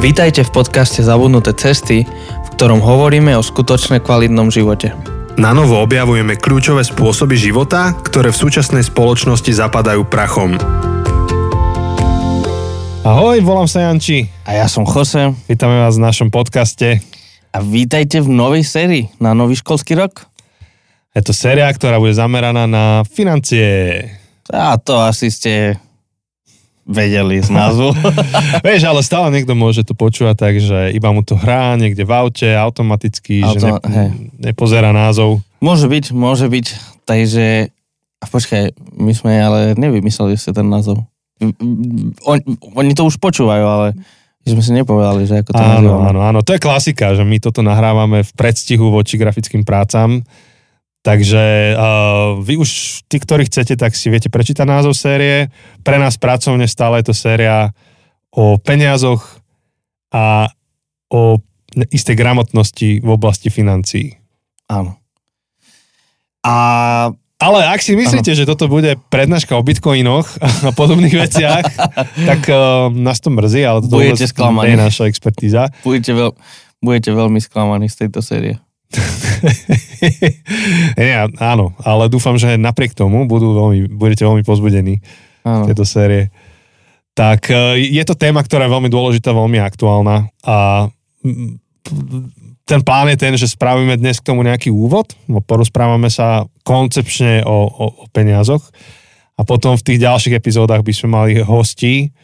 Vítajte v podcaste Zabudnuté cesty, v ktorom hovoríme o skutočne kvalitnom živote. Na novo objavujeme kľúčové spôsoby života, ktoré v súčasnej spoločnosti zapadajú prachom. Ahoj, volám sa Janči. A ja som Jose Vítame vás v našom podcaste. a vítajte v novej sérii na nový školský rok. Je to séria, ktorá bude zameraná na financie. A to asi ste vedeli z názvu. Vieš, ale stále niekto môže to počúvať tak, že iba mu to hrá niekde v aute automaticky, že Auto- hej. ne, nepozerá názov. môže byť, môže byť. Takže, a počkaj, my sme ale nevymysleli si ten názov. On, oni to už počúvajú, ale sme si nepovedali, že ako to Áno, nazývame. áno, áno. To je klasika, že my toto nahrávame v predstihu voči grafickým prácam. Takže uh, vy už, tí, ktorí chcete, tak si viete prečítať názov série. Pre nás pracovne stále je to séria o peniazoch a o istej gramotnosti v oblasti financií. Áno. A Ale ak si myslíte, že toto bude prednáška o bitcoinoch a podobných veciach, tak uh, nás to mrzí, ale to Budete vôbec sklamaní. nie je naša expertíza. budete, veľ, budete veľmi sklamaní z tejto série. Nie, áno, ale dúfam, že napriek tomu budú veľmi, budete veľmi pozbudení Áno. tejto série. Tak e, je to téma, ktorá je veľmi dôležitá, veľmi aktuálna a mm, ten plán je ten, že spravíme dnes k tomu nejaký úvod, no, porozprávame sa koncepčne o, o, o peniazoch a potom v tých ďalších epizódach by sme mali hostí.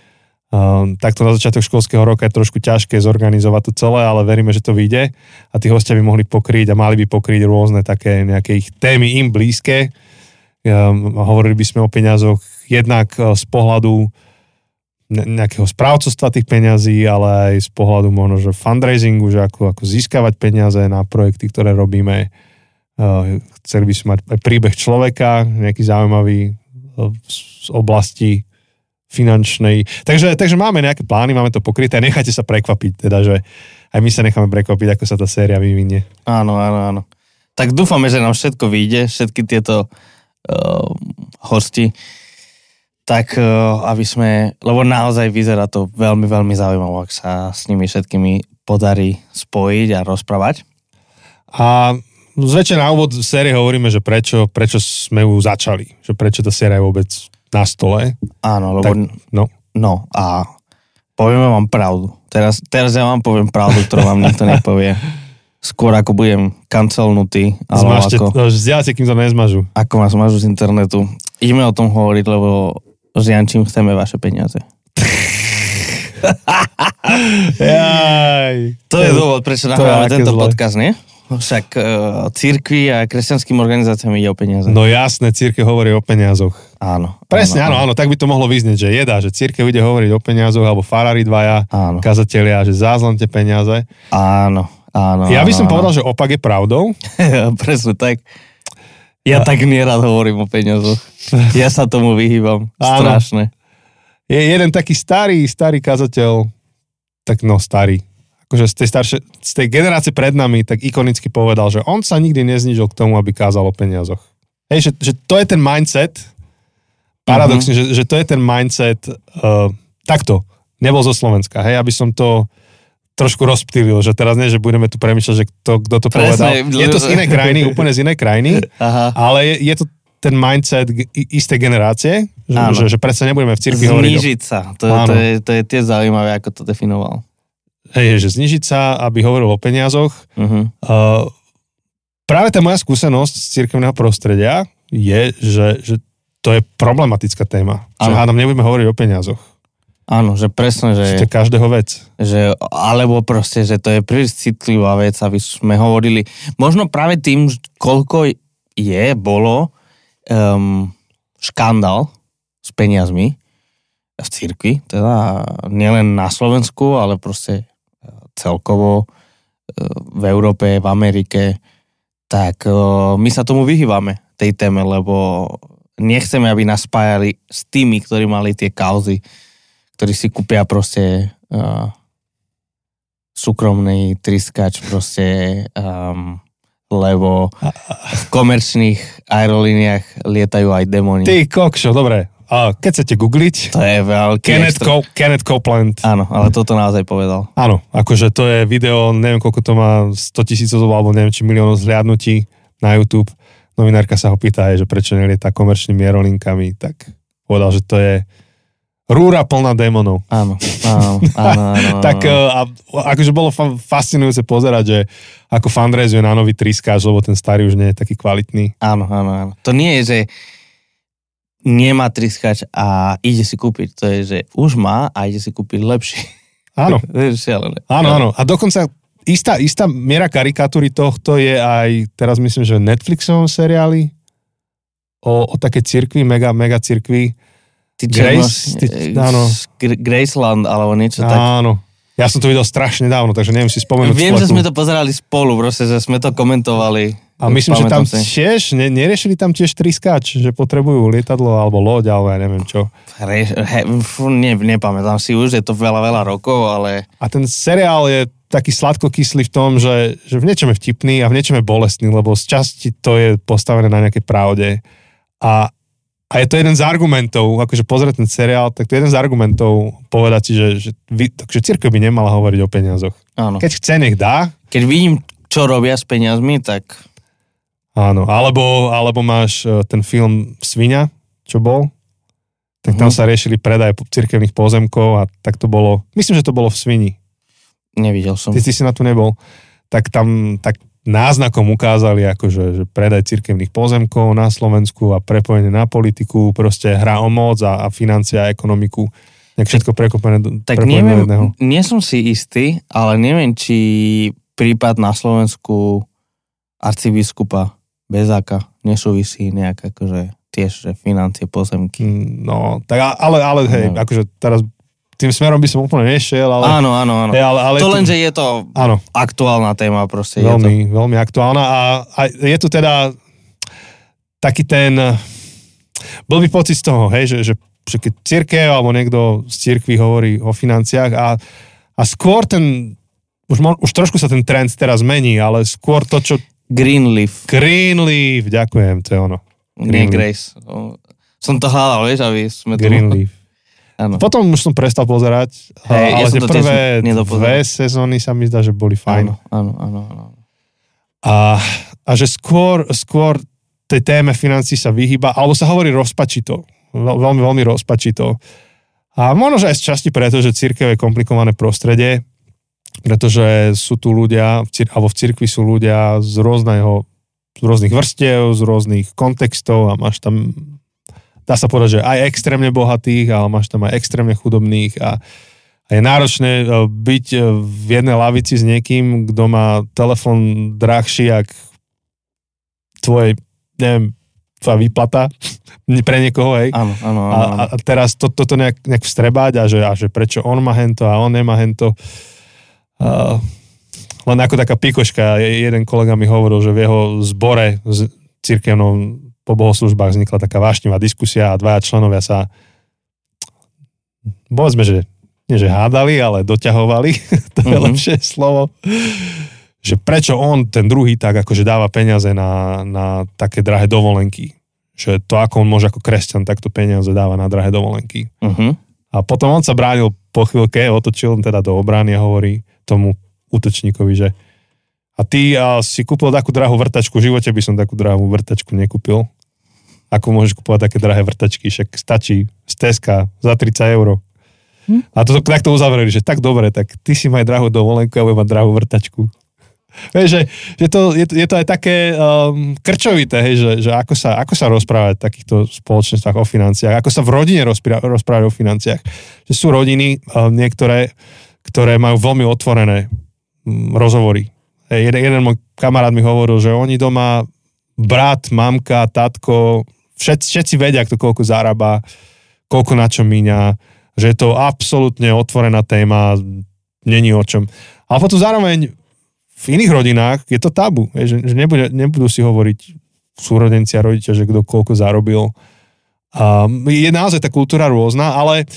Um, takto na začiatok školského roka je trošku ťažké zorganizovať to celé, ale veríme, že to vyjde a tí hostia by mohli pokryť a mali by pokryť rôzne také nejaké ich témy im blízke. Um, hovorili by sme o peniazoch jednak uh, z pohľadu ne- nejakého správcovstva tých peňazí, ale aj z pohľadu možno, že fundraisingu, že ako, ako získavať peniaze na projekty, ktoré robíme. Uh, chceli by sme mať príbeh človeka, nejaký zaujímavý uh, z oblasti finančnej. Takže, takže máme nejaké plány, máme to pokryté nechajte sa prekvapiť, teda, že aj my sa necháme prekvapiť, ako sa tá séria vyvinie. Áno, áno, áno. Tak dúfame, že nám všetko vyjde, všetky tieto uh, hosti, tak uh, aby sme, lebo naozaj vyzerá to veľmi, veľmi zaujímavé, ak sa s nimi všetkými podarí spojiť a rozprávať. A zväčša na úvod série hovoríme, že prečo, prečo sme ju začali, že prečo tá séria je vôbec na stole. Áno, lebo Tak, no. no a povieme vám pravdu. Teraz, teraz ja vám poviem pravdu, ktorú vám nikto nepovie. Skôr ako budem kancelnutý, Zmažte, ako... to, vzdielate, kým to nezmažu. ako vás mažu z internetu. Ideme o tom hovoriť, lebo s Jančím chceme vaše peniaze. Jaj. To je dôvod, prečo nahrávame tento zlé. podcast, nie? Však uh, církvi a kresťanským organizáciám ide o peniaze. No jasné, církev hovorí o peniazoch. Áno. Presne, áno, áno, tak by to mohlo vyznieť, že jedá, že církev ide hovoriť o peniazoch, alebo farári dvaja, Áno. kazatelia, že zázlante peniaze. Áno, áno. Ja by áno, som áno. povedal, že opak je pravdou. Presne tak. Ja tak nerad hovorím o peniazoch. Ja sa tomu vyhýbam. Áno. Strašne. Je jeden taký starý, starý kazateľ, tak no starý, akože z tej, staršie, z tej generácie pred nami, tak ikonicky povedal, že on sa nikdy neznižil k tomu, aby kázal o peniazoch. Hej, že, že to je ten mindset, paradoxne, Mhm. mm-hmm. že, že to je ten mindset, uh, takto, nebol zo Slovenska, hej, aby som to trošku rozptýlil, že teraz nie, že budeme tu premýšľať, že kto, kto to Presne. povedal. Je to z inej krajiny, úplne z inej krajiny, Aha. ale je, je to ten mindset istej generácie, že, Áno. že, že predsa nebudeme v cirkvi hovoriť Znížiť sa. To, Áno. to, je, to je tiež zaujímavé, ako to definoval. Hej, že znižiť sa, aby hovoril o peniazoch. Uh-huh. Uh, práve tá moja skúsenosť z cirkevného prostredia je, že, že to je problematická téma. Že Áno. hádam, nebudeme hovoriť o peniazoch. Áno, že presne, Že že, každého vec. že, alebo proste, že to je príliš citlivá vec, aby sme hovorili, možno práve tým, koľko je, bolo um, škandál s peniazmi v cirkvi, teda nielen na Slovensku, ale proste celkovo eh, v Európe, v Amerike, tak eh, my sa tomu vyhýbame, tej téme, lebo nechceme, aby nás spájali s tými, ktorí mali tie kauzy, ktorí si kúpia proste uh, súkromný triskač proste, um, lebo v komerčných aerolíniách lietajú aj demoni. Ty kokšo, dobre. A keď chcete googliť, To je veľký Kenneth, Co- Kenneth Copeland. Áno, ale toto naozaj povedal. Áno, akože to je video, neviem koľko to má, 100 tisícov alebo neviem či miliónov zhliadnutí na YouTube. Novinárka sa ho pýta, aj, že prečo nelieta komerčnými aerolinkami, tak povedal, že to je rúra plná démonov. Áno, áno, áno. áno, Tak áno. e, a akože bolo fa- fascinujúce pozerať, že ako fundraisuje na nový triskáč, lebo ten starý už nie je taký kvalitný. Áno, áno, áno. To nie je, že nemá triskač a ide si kúpiť. To je, že už má a ide si kúpiť lepší. Áno, áno, áno. A dokonca istá, istá miera karikatúry tohto je aj, teraz myslím, že v Netflixovom seriáli o, o také cirkvi, mega, mega cirkvi. Ty Grace, ty- áno. Gr- Graceland alebo niečo tak. Áno. Ja som to videl strašne dávno, takže neviem si spomenúť. Viem, že sme to pozerali spolu, proste, že sme to komentovali. A myslím, že tam si. tiež, ne, neriešili tam tiež triskáč, že potrebujú lietadlo alebo loď, alebo ja neviem čo. Re, he, fú, ne, nepamätám si už, je to veľa, veľa rokov, ale A ten seriál je taký sladkokyslý v tom, že, že v niečom je vtipný a v niečom je bolestný, lebo z časti to je postavené na nejakej pravde. A, a je to jeden z argumentov, akože pozrieť ten seriál, tak to je jeden z argumentov povedať si, že, že, vy, takže církev by nemala hovoriť o peniazoch. áno. Keď chce, nech dá, Keď vidím, čo robia s peniazmi, tak áno. Alebo, alebo máš e, ten film Svinia, čo bol, tak tam Mhm. sa riešili predaj cirkevných pozemkov a tak to bolo, myslím, že to bolo v Svini. nevidel som. ty, ty si na to nebol, tak tam tak náznakom ukázali akože, že predaj cirkevných pozemkov na Slovensku a prepojenie na politiku, proste hra o moc a, a financia a ekonomiku. Nejak všetko prekopené do, Tak neviem, jedného. nie som si istý, ale neviem, či prípad na Slovensku arcibiskupa Bezáka nesúvisí nejak akože tiež, že financie, pozemky. Mm, No, tak ale, ale hej, No. akože teraz tým smerom by som úplne nešiel, ale... Áno, áno, áno. Hej, ale, ale to len, že je to Áno, aktuálna téma proste. Je to, veľmi, veľmi aktuálna a, a je tu teda taký ten blbý pocit z toho, hej, že, že, že keď církev alebo niekto z církvy hovorí o financiách a, a skôr ten, už, mo, už trošku sa ten trend teraz mení, ale skôr to, čo Greenleaf, Greenleaf, ďakujem, to je ono. nie Greenleaf. Grace. O, Som to hľadal, vieš, aby sme to... Greenleaf. Áno. Potom už som prestal pozerať, ja ale som tie prvé dve sezóny sa mi zdá, že boli fajn. Áno, áno, áno. A, a že skôr, skôr tej téme financí sa vyhýba, alebo sa hovorí rozpačito. Veľ, veľmi, veľmi rozpačito. A možno, že aj z časti preto, že církev je komplikované prostredie, pretože sú tu ľudia, alebo v cirkvi sú ľudia z rôzneho, z rôznych vrstiev, z rôznych kontextov a máš tam, dá sa povedať, že aj extrémne bohatých, ale máš tam aj extrémne chudobných a, a je náročné e, byť e, v jednej lavici s niekým, kto má telefon drahší, jak tvoje, neviem, tvoja výplata pre niekoho, hej. Áno, áno, áno. A, a a teraz to, toto nejak, nejak vstrebať a že, a že prečo on má hento a on nemá hento. Uh, len ako taká pikoška, je- jeden kolega mi hovoril, že v jeho zbore z církevnom po bohoslužbách vznikla taká vášnivá diskusia a dvaja členovia sa povedzme, že nie že hádali, ale doťahovali, to je Mhm. lepšie slovo, že prečo on, ten druhý, tak akože dáva peniaze na, na také drahé dovolenky. Že to, ako on môže ako kresťan takto peniaze dáva na drahé dovolenky. Uh-huh. A potom on sa bránil po chvíľke, otočil teda do obrany a hovorí tomu útočníkovi, že a ty a si kúpil takú drahú vrtačku, v živote by som takú drahú vrtačku nekúpil. Ako môžeš kúpovať také drahé vrtačky, však stačí z Teska za 30 eur. Hm? A to takto uzavreli, že tak dobre, tak ty si maj drahú dovolenku a budem mať drahú vrtačku. Vieš, že, že to, je, je to aj také um, krčovité, hej, že, že ako, sa, ako sa rozprávať v takýchto spoločenstvách o financiách, ako sa v rodine rozpra- rozprávať o financiách. Že sú rodiny um, niektoré, ktoré majú veľmi otvorené um, rozhovory. Hej, jeden, jeden môj kamarát mi hovoril, že oni doma, brat, mamka, tatko, všetci, všetci vedia, kto koľko zarába, koľko na čo míňa, že je to absolútne otvorená téma, není o čom. Ale potom zároveň v iných rodinách je to tabu, že, nebude, nebudú si hovoriť súrodenci a rodičia, že kto koľko zarobil. A je naozaj tá kultúra rôzna, ale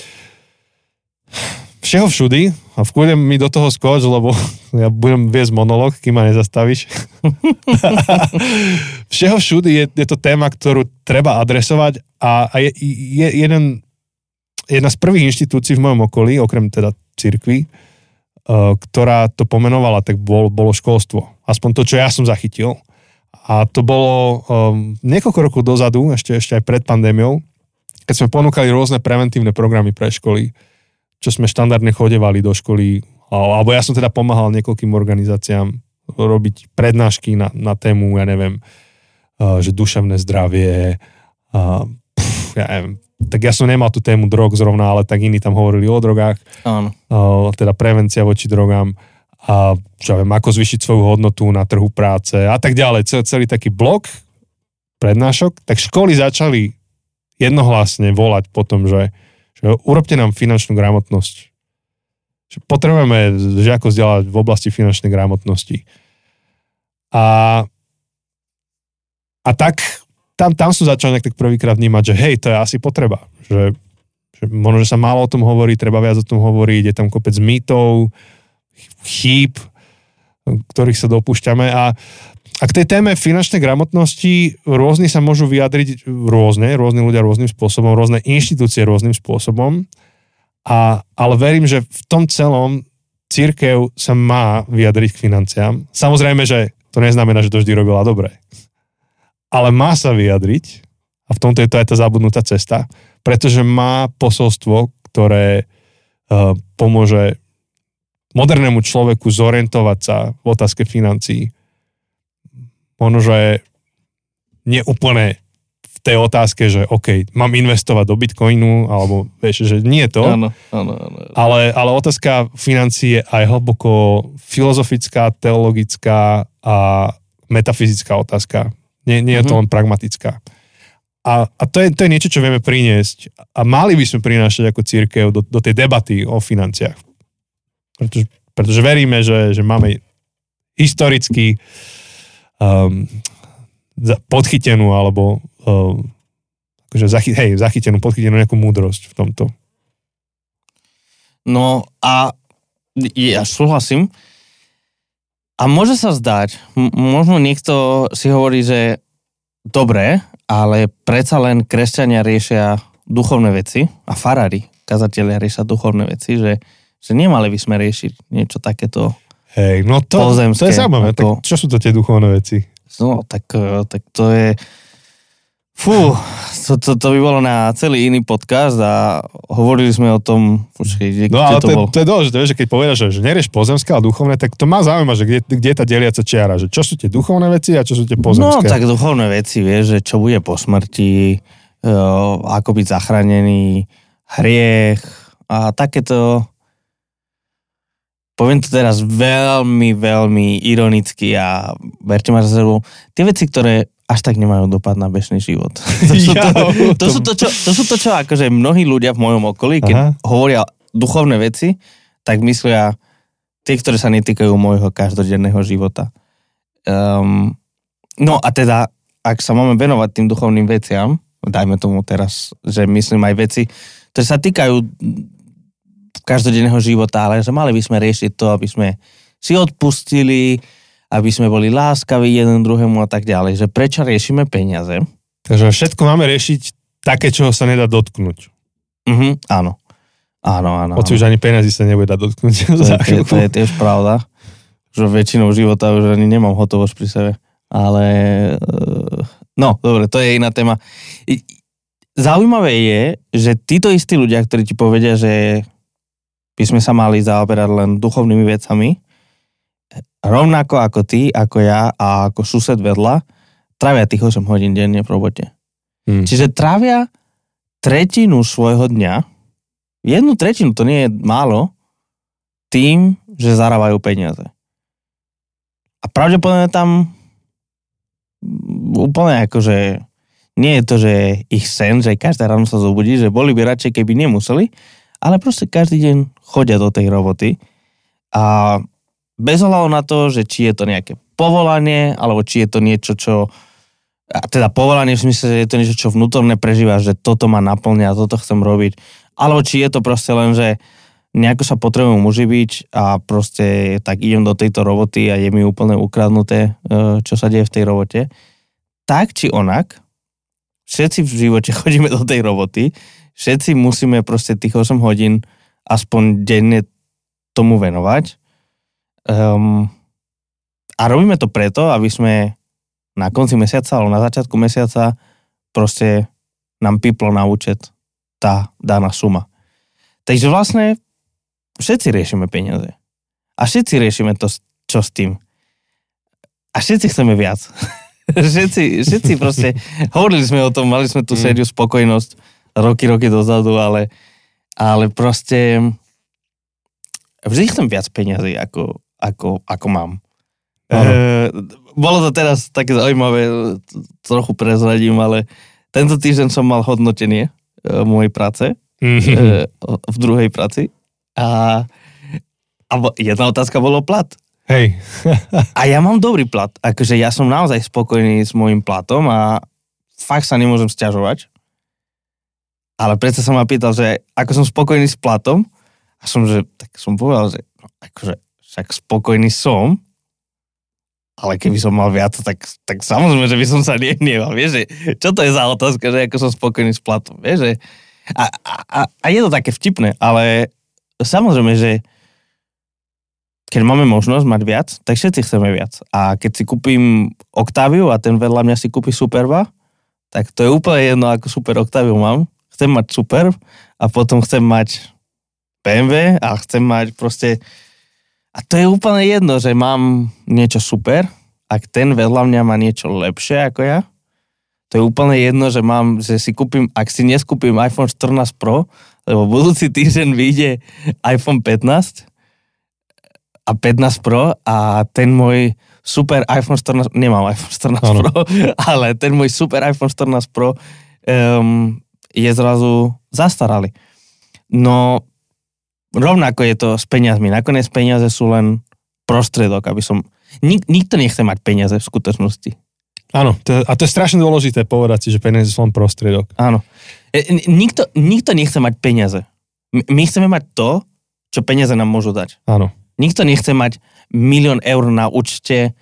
všeho všudy, a v kľude mi do toho skoč, lebo ja budem viesť monolog, kým ma nezastavíš. všeho všudy je, je to téma, ktorú treba adresovať a, a je, je jeden, jedna z prvých inštitúcií v mojom okolí, okrem teda cirkvi, ktorá to pomenovala, tak bol, bolo školstvo. Aspoň to, čo ja som zachytil. A to bolo um, niekoľko rokov dozadu, ešte, ešte aj pred pandémiou, keď sme ponúkali rôzne preventívne programy pre školy, čo sme štandardne chodevali do školy, alebo ja som teda pomáhal niekoľkým organizáciám robiť prednášky na, na tému, ja neviem, uh, že duševné zdravie, ja neviem, tak ja som nemal tú tému drog zrovna, ale tak iní tam hovorili o drogách, Áno. uh, teda prevencia voči drogám a čo ja viem, ako zvyšiť svoju hodnotu na trhu práce a tak ďalej. Celý, celý taký blok prednášok, tak školy začali jednohlasne volať po tom, že, že urobte nám finančnú gramotnosť. Že potrebujeme žiako vzdelať v oblasti finančnej gramotnosti. A, a tak tam, tam som začal nejak tak prvýkrát vnímať, že hej, to je asi potreba. Že, že možno, že sa málo o tom hovorí, treba viac o tom hovoriť, je tam kopec mýtov, chýb, ktorých sa dopúšťame a a k tej téme finančnej gramotnosti rôzni sa môžu vyjadriť rôzne, rôzni ľudia rôznym spôsobom, rôzne inštitúcie rôznym spôsobom, a, ale verím, že v tom celom církev sa má vyjadriť k financiám. Samozrejme, že to neznamená, že to vždy robila dobre. Ale má sa vyjadriť, a v tomto je to aj tá zabudnutá cesta, pretože má posolstvo, ktoré uh, pomôže modernému človeku zorientovať sa v otázke financií možno, že nie úplne v tej otázke, že OK, mám investovať do Bitcoinu, alebo vieš, že nie je to. Áno, áno, áno. Ale, ale otázka financií je aj hlboko filozofická, teologická a metafyzická otázka. Nie, nie je to Mhm. len pragmatická. A, a to, je, to je niečo, čo vieme priniesť. A mali by sme prinášať ako církev do, do tej debaty o financiách. Pretože, pretože veríme, že, že máme historicky um, podchytenú alebo um, akože zachy, hej, zachytenú, podchytenú nejakú múdrosť v tomto. No a ja súhlasím. A môže sa zdať, m- možno niekto si hovorí, že dobre, ale predsa len kresťania riešia duchovné veci a farári, kazatelia riešia duchovné veci, že, že nemali by sme riešiť niečo takéto. Hej, no to, to Pozemské, je zaujímavé. ako- Tak čo sú to tie duchovné veci? No, tak, tak to je... Fú, to, to, to by bolo na celý iný podcast a hovorili sme o tom, počkej, kde, No kde ale to to, bol? to je dôležité, že keď povieš, že, že nerieš pozemské a duchovné, tak to má zaujíma, že kde, kde je tá deliaca čiara, že čo sú tie duchovné veci a čo sú tie No, pozemské. tak duchovné veci, vieš, že čo bude po smrti, uh, ako byť zachránený, hriech a takéto... Poviem to teraz veľmi, veľmi ironicky a verte ma za sebou, tie veci, ktoré až tak nemajú dopad na bežný život. to, sú to, to, sú to, čo, to sú to, čo akože mnohí ľudia v mojom okolí, keď Aha. hovoria duchovné veci, tak myslia tie, ktoré sa netýkajú môjho každodenného života. Um, no a teda, ak sa máme venovať tým duchovným veciam, dajme tomu teraz, že myslím aj veci, ktoré sa týkajú každodenného života, ale že mali by sme riešiť to, aby sme si odpustili, aby sme boli láskaví jeden druhému a tak ďalej. Že prečo riešime peniaze? Takže všetko máme riešiť také, čoho sa nedá dotknúť. Mhm, áno. Áno, áno. Hoci už ani peniazy sa nebude dať dotknúť. To je, to, je, to je tiež pravda, že väčšinou života už ani nemám hotovosť pri sebe. Ale eh, no, dobre, to je iná téma. Zaujímavé je, že títo istí ľudia, ktorí ti povedia, že by sme sa mali zaoberať len duchovnými vecami, rovnako ako ty, ako ja a ako sused vedľa, trávia tých 8 hodín denne v robote. Hm. Čiže trávia tretinu svojho dňa, jednu tretinu, to nie je málo, tým, že zarábajú peniaze. A pravdepodobne tam úplne akože nie je to, že ich sen, že každé ráno sa zobudí, že boli by radšej, keby nemuseli, ale proste každý deň chodia do tej roboty a bez ohľadu na to, že či je to nejaké povolanie, alebo či je to niečo, čo a teda povolanie v smysle, že je to niečo, čo vnútorne prežíva, že toto ma naplňa, toto chcem robiť, alebo či je to proste len, že nejako sa potrebujem uživiť a proste tak idem do tejto roboty a je mi úplne ukradnuté, e, čo sa deje v tej robote. Tak či onak, všetci v živote chodíme do tej roboty, všetci musíme proste tých 8 hodín aspoň denne tomu venovať. Um, a robíme to preto, aby sme na konci mesiaca alebo na začiatku mesiaca proste nám piplo na účet tá daná suma. Takže vlastne všetci riešime peniaze. A všetci riešime to, čo s tým. A všetci chceme viac. všetci, všetci proste, hovorili sme o tom, mali sme tú mm. sériu spokojnosť roky, roky dozadu, ale, ale proste vždy chcem viac peniazy, ako, ako, ako mám. E, bolo to teraz také zaujímavé, trochu prezradím, ale tento týždeň som mal hodnotenie e, mojej práce mm-hmm. e, v druhej práci a, a jedna otázka bolo plat. Hej. a ja mám dobrý plat. Akože ja som naozaj spokojný s môjim platom a fakt sa nemôžem stiažovať. Ale predsa som ma pýtal, že ako som spokojný s platom a som, že, tak som povedal, že no, akože však spokojný som, ale keby som mal viac, tak, tak samozrejme, že by som sa nehnieval. Vieš, že, čo to je za otázka, že ako som spokojný s platom. Vieš, že, a, a, a je to také vtipné, ale samozrejme, že keď máme možnosť mať viac, tak všetci chceme viac. A keď si kúpim Octaviu a ten vedľa mňa si kúpi Superba, tak to je úplne jedno, ako Super Octaviu mám. Chcem mať Superb a potom chcem mať BMW a chcem mať proste... A to je úplne jedno, že mám niečo super, ak ten vedľa mňa má niečo lepšie ako ja, to je úplne jedno, že mám, že si kúpim, ak si neskúpim iPhone 14 Pro, lebo budúci týždeň vyjde iPhone 15, a 15 Pro a ten môj super iPhone 14, nemám iPhone 14 ano. Pro, ale ten môj super iPhone 14 Pro um, je zrazu zastaralý. No, rovnako je to s peniazmi. Nakoniec peniaze sú len prostriedok, aby som... Nik, nikto nechce mať peniaze v skutočnosti. Áno, to, a to je strašne dôležité povedať si, že peniaze sú len prostriedok. Áno. E, nikto, nikto nechce mať peniaze. My chceme mať to, čo peniaze nám môžu dať. Áno. Nikto nechce mať milión eur na účte,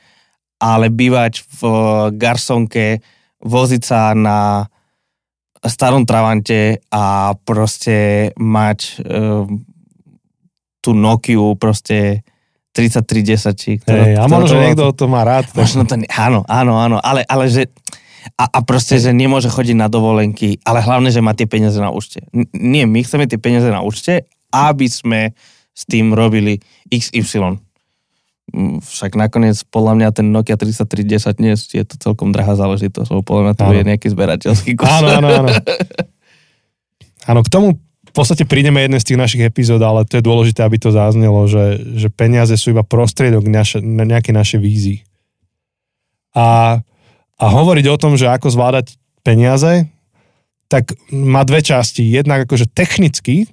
ale bývať v garsonke, voziť sa na starom Travante a proste mať uh, tú Nokiu proste 3310. Ktorá, hey, a možno, že niekto to má rád. Možno to, áno, áno, áno, ale, ale že a, a proste, že nemôže chodiť na dovolenky, ale hlavne, že má tie peniaze na účte. N- nie, my chceme tie peniaze na účte, aby sme s tým robili XY. Mm, však nakoniec podľa mňa ten Nokia 3310 dnes je to celkom drahá záležitosť, lebo podľa mňa to je nejaký zberateľský kus. Áno, áno, áno. Áno, k tomu podstate prídeme jeden z tých našich epizód, ale to je dôležité, aby to zaznelo, že, že peniaze sú iba prostriedok na nejaké naše vízy. A, a hovoriť o tom, že ako zvládať peniaze, tak má dve časti. Jednak akože technicky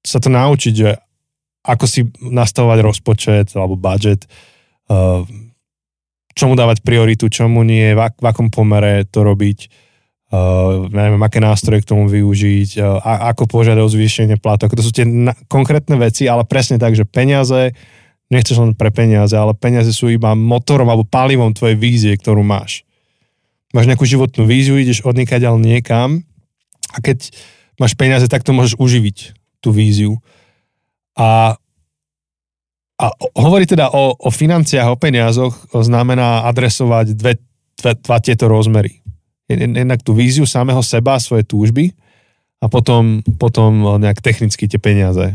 sa to naučiť, že ako si nastavovať rozpočet alebo budget, uh, čomu dávať prioritu, čomu nie, v, ak, v akom pomere to robiť, uh, neviem, aké nástroje k tomu využiť, uh, a, ako požiadať o zvýšenie platu. To sú tie na, konkrétne veci, ale presne tak, že peniaze, nechceš len pre peniaze, ale peniaze sú iba motorom alebo palivom tvojej vízie, ktorú máš. Máš nejakú životnú víziu, ideš odnikať ale niekam a keď máš peniaze, tak to môžeš uživiť, tú víziu. A, a hovoriť teda o, o financiách, o peniazoch znamená adresovať dve, dve, dva tieto rozmery. Jednak tú víziu samého seba, svoje túžby a potom, potom nejak technicky tie peniaze,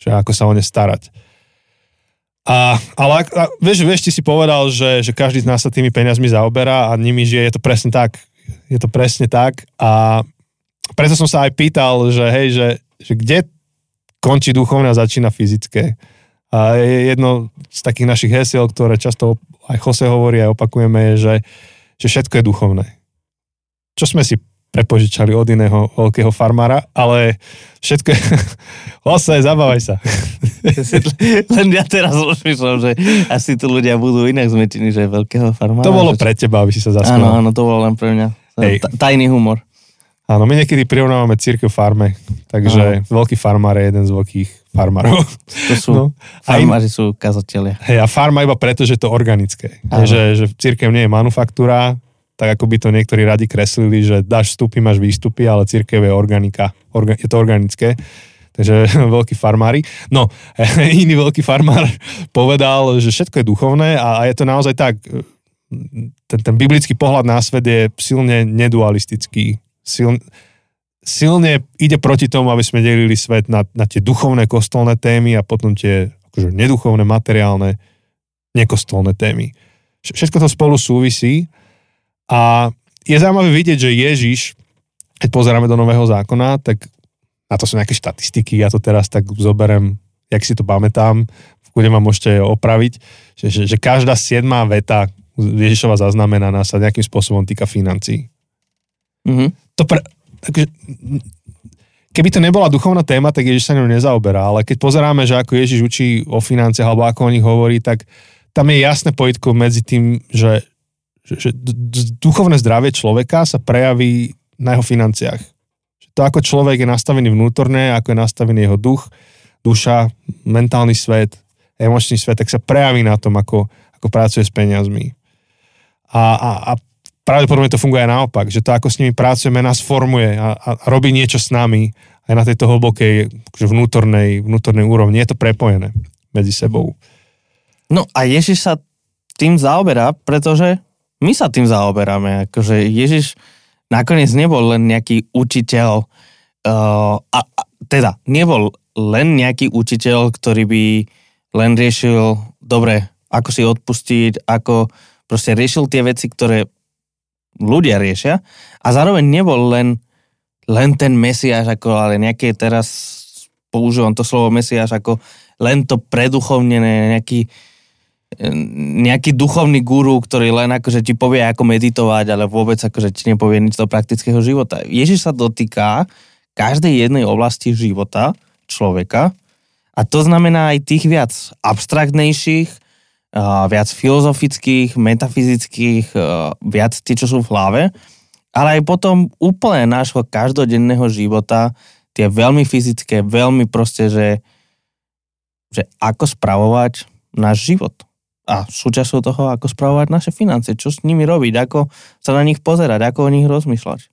že ako sa o ne starať. A, ale a, vieš, vieš, ty si povedal, že, že každý z nás sa tými peniazmi zaoberá a nimi žije, je to presne tak. Je to presne tak a preto som sa aj pýtal, že hej, že, že kde končí duchovné a začína fyzické. A jedno z takých našich hesiel, ktoré často aj Jose hovorí a opakujeme, je, že, že všetko je duchovné. Čo sme si prepožičali od iného veľkého farmára, ale všetko je... Jose, zabávaj sa. Len ja teraz rozmýšľam, že asi tu ľudia budú inak zmetení, že veľkého farmára. To bolo pre teba, aby si sa zasmiel. Áno, áno, to bolo len pre mňa. Hej. Tajný humor. Áno, my niekedy prirovnávame církev farme, takže Aha. veľký farmár je jeden z veľkých farmárov. To sú, no. farmári sú kazatelia. Hej, a farma iba preto, že je to organické. Je, že, že církev nie je manufaktúra, tak ako by to niektorí radi kreslili, že dáš vstupy, máš výstupy, ale církev je organika, orga, je to organické. Takže veľkí farmári. No, iný veľký farmár povedal, že všetko je duchovné a, a je to naozaj tak. Ten, ten biblický pohľad na svet je silne nedualistický. Sil, silne ide proti tomu, aby sme delili svet na, na tie duchovné kostolné témy a potom tie akože neduchovné, materiálne, nekostolné témy. Všetko to spolu súvisí a je zaujímavé vidieť, že Ježiš, keď pozeráme do Nového zákona, tak na to sú nejaké štatistiky, ja to teraz tak zoberem, jak si to pamätám, v kude ma môžete opraviť, že, že, že každá siedmá veta Ježišova zaznamenaná sa nejakým spôsobom týka financií. Mm-hmm. To pre, takže, keby to nebola duchovná téma, tak Ježiš sa ňou nezaoberá, ale keď pozeráme, že ako Ježiš učí o financiách alebo ako o nich hovorí, tak tam je jasné pojitko medzi tým, že, že, že duchovné zdravie človeka sa prejaví na jeho financiách. To, ako človek je nastavený vnútorne, ako je nastavený jeho duch, duša, mentálny svet, emočný svet, tak sa prejaví na tom, ako, ako pracuje s peniazmi. A, a, a pravdepodobne to funguje aj naopak, že to, ako s nimi pracujeme, nás formuje a, a robí niečo s nami aj na tejto hlbokej akože vnútornej, vnútornej úrovni. Je to prepojené medzi sebou. No a Ježiš sa tým zaoberá, pretože my sa tým zaoberáme. Akože Ježiš nakoniec nebol len nejaký učiteľ, uh, a, a, teda nebol len nejaký učiteľ, ktorý by len riešil, dobre, ako si odpustiť, ako proste riešil tie veci, ktoré ľudia riešia a zároveň nebol len, len ten mesiáš, ako ale nejaké teraz používam to slovo mesiáš ako len to preduchovnené, nejaký, nejaký duchovný guru, ktorý len akože ti povie, ako meditovať, ale vôbec akože ti nepovie nič do praktického života. Ježiš sa dotýka každej jednej oblasti života človeka a to znamená aj tých viac abstraktnejších, viac filozofických, metafyzických, viac tie, čo sú v hlave, ale aj potom úplne nášho každodenného života, tie veľmi fyzické, veľmi proste, že, že ako spravovať náš život a súčasťou toho, ako spravovať naše financie, čo s nimi robiť, ako sa na nich pozerať, ako o nich rozmýšľať.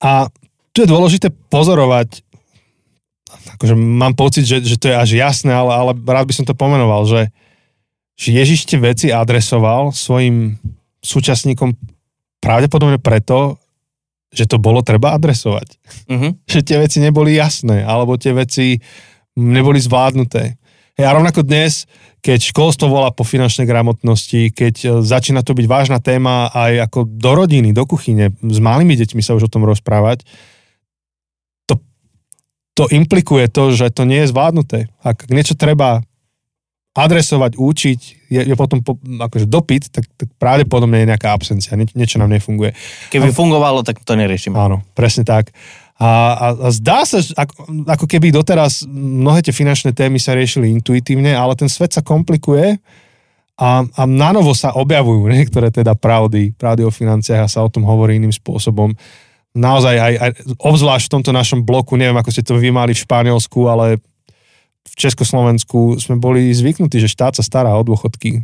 A tu je dôležité pozorovať, akože mám pocit, že, že to je až jasné, ale, ale rád by som to pomenoval, že, že Ježiš tie veci adresoval svojim súčasníkom pravdepodobne preto, že to bolo treba adresovať. Uh-huh. Že tie veci neboli jasné, alebo tie veci neboli zvládnuté. A rovnako dnes, keď školstvo volá po finančnej gramotnosti, keď e, začína to byť vážna téma aj ako do rodiny, do kuchyne, s malými deťmi sa už o tom rozprávať, to, to implikuje to, že to nie je zvládnuté. Ak niečo treba adresovať, učiť, je, je potom po, akože dopyt, tak, tak pravdepodobne je nejaká absencia, nie, niečo nám nefunguje. Keby a, fungovalo, tak to neriešime. Áno, presne tak. A, a, a zdá sa, ako, ako keby doteraz mnohé tie finančné témy sa riešili intuitívne, ale ten svet sa komplikuje a, a nanovo sa objavujú niektoré teda pravdy, pravdy o financiách a sa o tom hovorí iným spôsobom. Naozaj aj, aj obzvlášť v tomto našom bloku, neviem ako ste to vy mali v Španielsku, ale v Československu sme boli zvyknutí, že štát sa stará o dôchodky.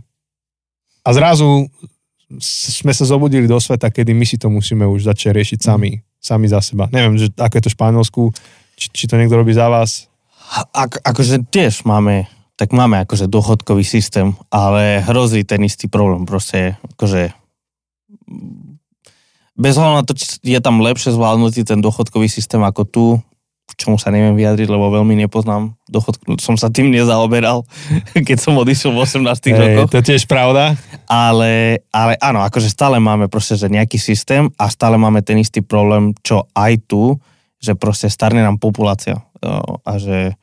A zrazu sme sa zobudili do sveta, kedy my si to musíme už začať riešiť sami sami za seba. Neviem, že ako je to v Španielsku, či, či to niekto robí za vás? Ak, akože tiež máme, tak máme akože dôchodkový systém, ale hrozí ten istý problém. Proste akože bez hľadu na to, či je tam lepšie zvládnutý ten dôchodkový systém ako tu, čomu sa neviem vyjadriť, lebo veľmi nepoznám dochod, som sa tým nezaoberal, keď som odišiel v 18 hey, rokoch. To tiež pravda. Ale, ale áno, akože stále máme proste že nejaký systém a stále máme ten istý problém, čo aj tu, že proste starne nám populácia a že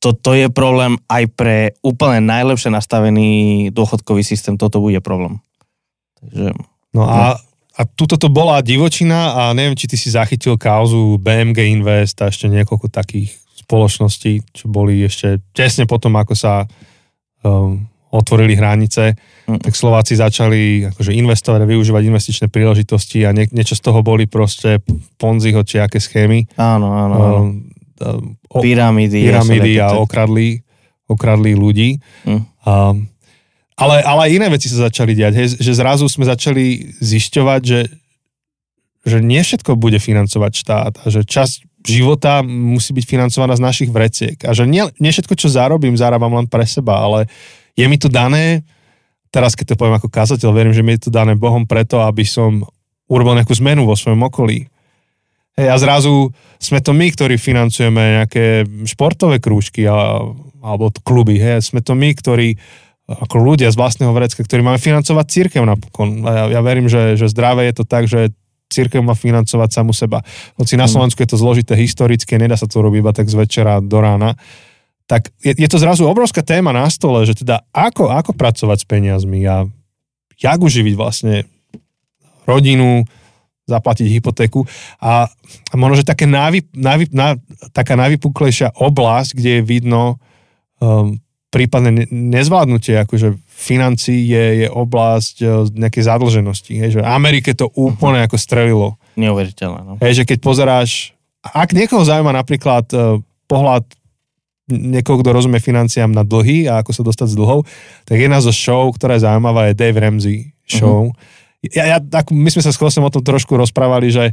to, to je problém aj pre úplne najlepšie nastavený dôchodkový systém, toto bude problém. Takže, no a no a tuto to bola divočina a neviem, či ty si zachytil kauzu BMG Invest a ešte niekoľko takých spoločností, čo boli ešte tesne potom, ako sa um, otvorili hranice, mm. tak Slováci začali akože investovať a využívať investičné príležitosti a nie, niečo z toho boli proste Ponziho či aké schémy. Áno, áno. Um, um, pyramidy. Pyramidy a okradli, okradli ľudí. Mm. Um, ale, ale aj iné veci sa začali diať, hej, že zrazu sme začali zisťovať, že, že nie všetko bude financovať štát a že časť života musí byť financovaná z našich vreciek a že nie, nie všetko, čo zarobím, zarábam len pre seba, ale je mi to dané, teraz keď to poviem ako kazateľ, verím, že mi je to dané Bohom preto, aby som urobil nejakú zmenu vo svojom okolí. Hej, a zrazu sme to my, ktorí financujeme nejaké športové krúžky a, alebo kluby. Hej, sme to my, ktorí ako ľudia z vlastného vrecka, ktorí máme financovať církev napokon. A ja, ja verím, že, že zdravé je to tak, že církev má financovať samu seba. Hoci na. Slovensku je to zložité historické, nedá sa to robiť iba tak z večera do rána. Tak je, je to zrazu obrovská téma na stole, že teda ako, ako pracovať s peniazmi a jak uživiť vlastne rodinu, zaplatiť hypotéku. A, a možno, že také návy, návy, ná, taká najvypuklejšia oblasť, kde je vidno um, prípadne nezvládnutie akože financí je, je oblasť uh, nejakej zadlženosti. Hej, že Amerike to úplne uh-huh. ako strelilo. Neuveriteľné. No. Hej, že keď pozeráš, ak niekoho zaujíma napríklad uh, pohľad niekoho, kto rozumie financiám na dlhy a ako sa dostať z dlhov, tak jedna zo show, ktorá je zaujímavá, je Dave Ramsey show. Uh-huh ja, ja, tak, my sme sa s o tom trošku rozprávali, že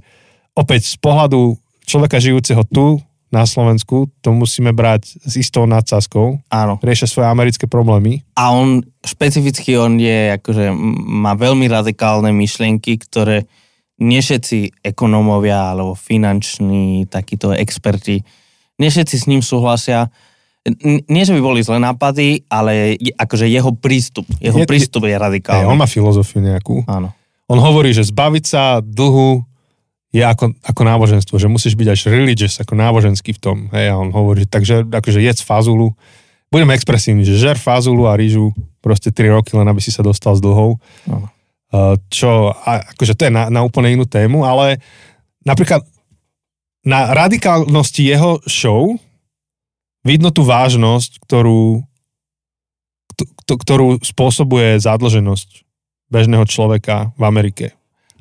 opäť z pohľadu človeka žijúceho tu, na Slovensku, to musíme brať s istou nadsázkou. Áno. Riešia svoje americké problémy. A on, špecificky on je, akože má veľmi radikálne myšlienky, ktoré nie všetci ekonómovia alebo finanční takíto experti, nie všetci s ním súhlasia. Nie, že by boli zlé nápady, ale akože jeho prístup, jeho je, prístup je radikálny. Je, on má filozofiu nejakú. Áno. On hovorí, že zbaviť sa dlhu je ako, ako náboženstvo, že musíš byť až religious, ako náboženský v tom. Hej, a on hovorí, že takže akože jedz fazulu. Budeme expresívni, že žer fazulu a rýžu proste 3 roky, len aby si sa dostal z dlhov. No. Čo, akože to je na, na úplne inú tému, ale napríklad na radikálnosti jeho show vidno tú vážnosť, ktorú, ktorú spôsobuje zadlženosť bežného človeka v Amerike.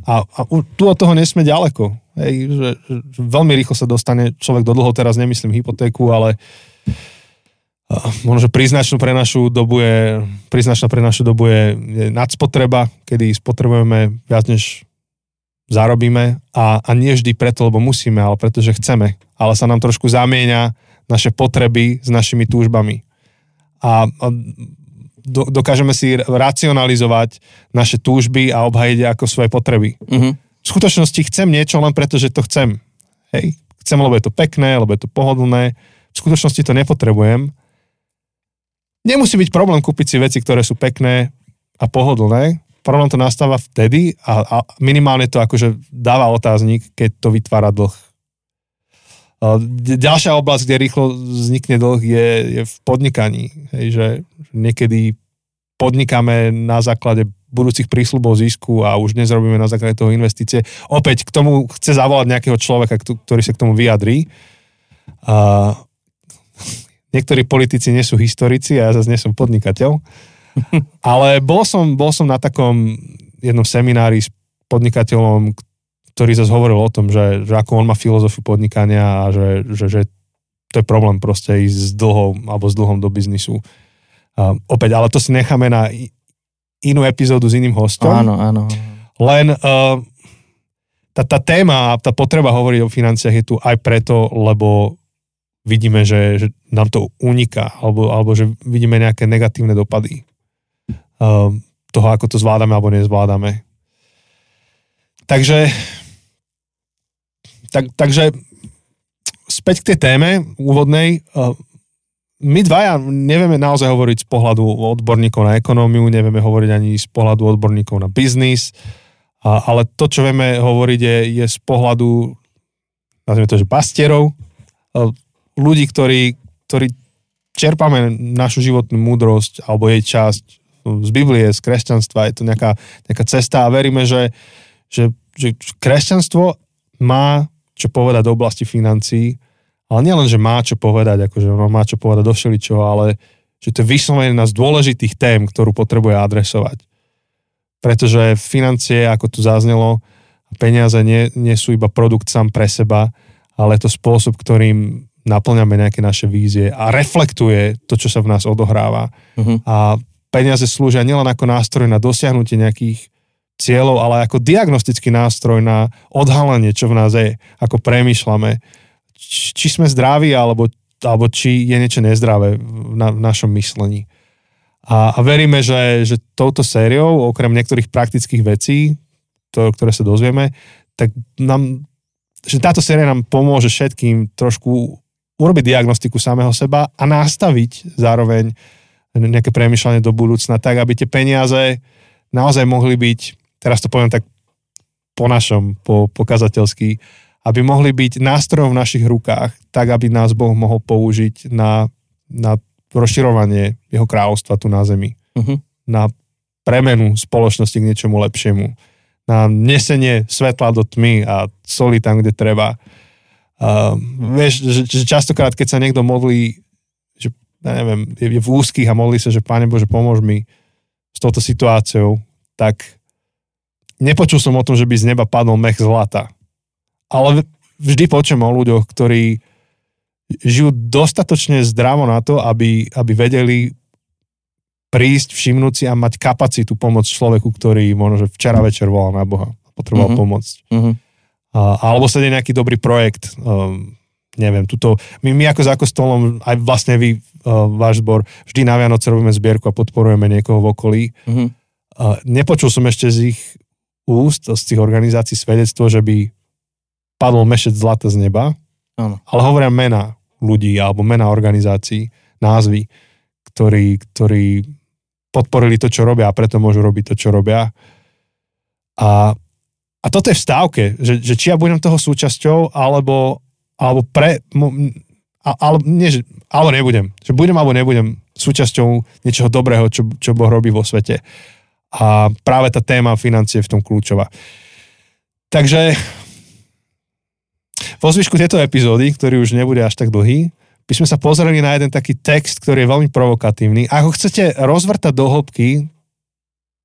A, a tu od toho nesme ďaleko. Hej, že, veľmi rýchlo sa dostane človek do dlho, teraz nemyslím hypotéku, ale možno, že príznačnú pre našu dobu je, príznačná pre našu dobu je, je nadspotreba, kedy spotrebujeme viac než zarobíme a, a nie vždy preto, lebo musíme, ale pretože chceme. Ale sa nám trošku zamieňa naše potreby s našimi túžbami. A, a do, dokážeme si racionalizovať naše túžby a obhajiť ako svoje potreby. Mm-hmm. V skutočnosti chcem niečo len preto, že to chcem. Hej. Chcem, lebo je to pekné, lebo je to pohodlné. V skutočnosti to nepotrebujem. Nemusí byť problém kúpiť si veci, ktoré sú pekné a pohodlné. Problém to nastáva vtedy a, a minimálne to akože dáva otáznik, keď to vytvára dlh. Ďalšia oblasť, kde rýchlo vznikne dlh, je, je v podnikaní. Hej, že niekedy podnikáme na základe budúcich prísľubov zisku a už dnes robíme na základe toho investície. Opäť k tomu chce zavolať nejakého človeka, ktorý sa k tomu vyjadrí. A niektorí politici nie sú historici a ja zase nie som podnikateľ. Ale bol som, bol som na takom jednom seminári s podnikateľom, ktorý zase hovoril o tom, že, že ako on má filozofiu podnikania a že, že, že to je problém proste ísť s dlhom alebo s dlhom do biznisu. Uh, opäť, ale to si necháme na inú epizódu s iným hostom. Áno, áno. Len uh, tá, tá téma a tá potreba hovoriť o financiách je tu aj preto, lebo vidíme, že, že nám to uniká, alebo, alebo že vidíme nejaké negatívne dopady uh, toho, ako to zvládame alebo nezvládame. Takže tak, takže späť k tej téme úvodnej. My dvaja nevieme naozaj hovoriť z pohľadu odborníkov na ekonómiu, nevieme hovoriť ani z pohľadu odborníkov na biznis, ale to, čo vieme hovoriť, je, je z pohľadu, nazvime to, že pastierov, ľudí, ktorí, ktorí čerpáme našu životnú múdrosť alebo jej časť z Biblie, z kresťanstva, je to nejaká, nejaká cesta a veríme, že, že, že kresťanstvo má čo povedať do oblasti financií, ale nielen, že má čo povedať, akože ono má čo povedať do všeličoho, ale že to je vyslovene jedna z dôležitých tém, ktorú potrebuje adresovať. Pretože financie, ako tu zaznelo, peniaze nie, nie sú iba produkt sám pre seba, ale je to spôsob, ktorým naplňame nejaké naše vízie a reflektuje to, čo sa v nás odohráva. Uh-huh. A peniaze slúžia nielen ako nástroj na dosiahnutie nejakých cieľov, ale ako diagnostický nástroj na odhalenie, čo v nás je, ako premýšľame, či sme zdraví, alebo, alebo či je niečo nezdravé v, na, v našom myslení. A, a veríme, že, že touto sériou, okrem niektorých praktických vecí, to, ktoré sa dozvieme, tak nám, že táto séria nám pomôže všetkým trošku urobiť diagnostiku samého seba a nastaviť zároveň nejaké premyšľanie do budúcna tak, aby tie peniaze naozaj mohli byť, teraz to poviem tak po našom, po pokazateľský, aby mohli byť nástrojom v našich rukách, tak aby nás Boh mohol použiť na, na rozširovanie jeho kráľovstva tu na zemi. Uh-huh. Na premenu spoločnosti k niečomu lepšiemu. Na nesenie svetla do tmy a soli tam, kde treba. Uh, vieš, že, že častokrát, keď sa niekto modlí, že ja neviem, je, je v úzkých a modlí sa, že Pane Bože, pomôž mi s touto situáciou, tak nepočul som o tom, že by z neba padol mech zlata ale vždy počujem o ľuďoch, ktorí žijú dostatočne zdravo na to, aby, aby vedeli prísť, všimnúť si a mať kapacitu pomôcť človeku, ktorý možno, že včera večer volal na Boha a potreboval mm-hmm. pomôcť. Mm-hmm. A, alebo sa nejaký dobrý projekt, um, neviem, tuto, my, my ako za kostolom, aj vlastne vy, uh, váš zbor, vždy na Vianoce robíme zbierku a podporujeme niekoho v okolí. Mm-hmm. Uh, nepočul som ešte z ich úst, z tých organizácií svedectvo, že by padol mešec zlata z neba, ano. ale hovoria mena ľudí alebo mena organizácií, názvy, ktorí, ktorí podporili to, čo robia a preto môžu robiť to, čo robia. A, a toto je v stávke, že, že či ja budem toho súčasťou, alebo, alebo pre... Ale, nie, že, alebo nebudem. Že budem alebo nebudem súčasťou niečoho dobrého, čo, čo Boh robí vo svete. A práve tá téma financie je v tom kľúčová. Takže vo zvyšku tejto epizódy, ktorý už nebude až tak dlhý, by sme sa pozreli na jeden taký text, ktorý je veľmi provokatívny. Ak ho chcete rozvrtať do hĺbky,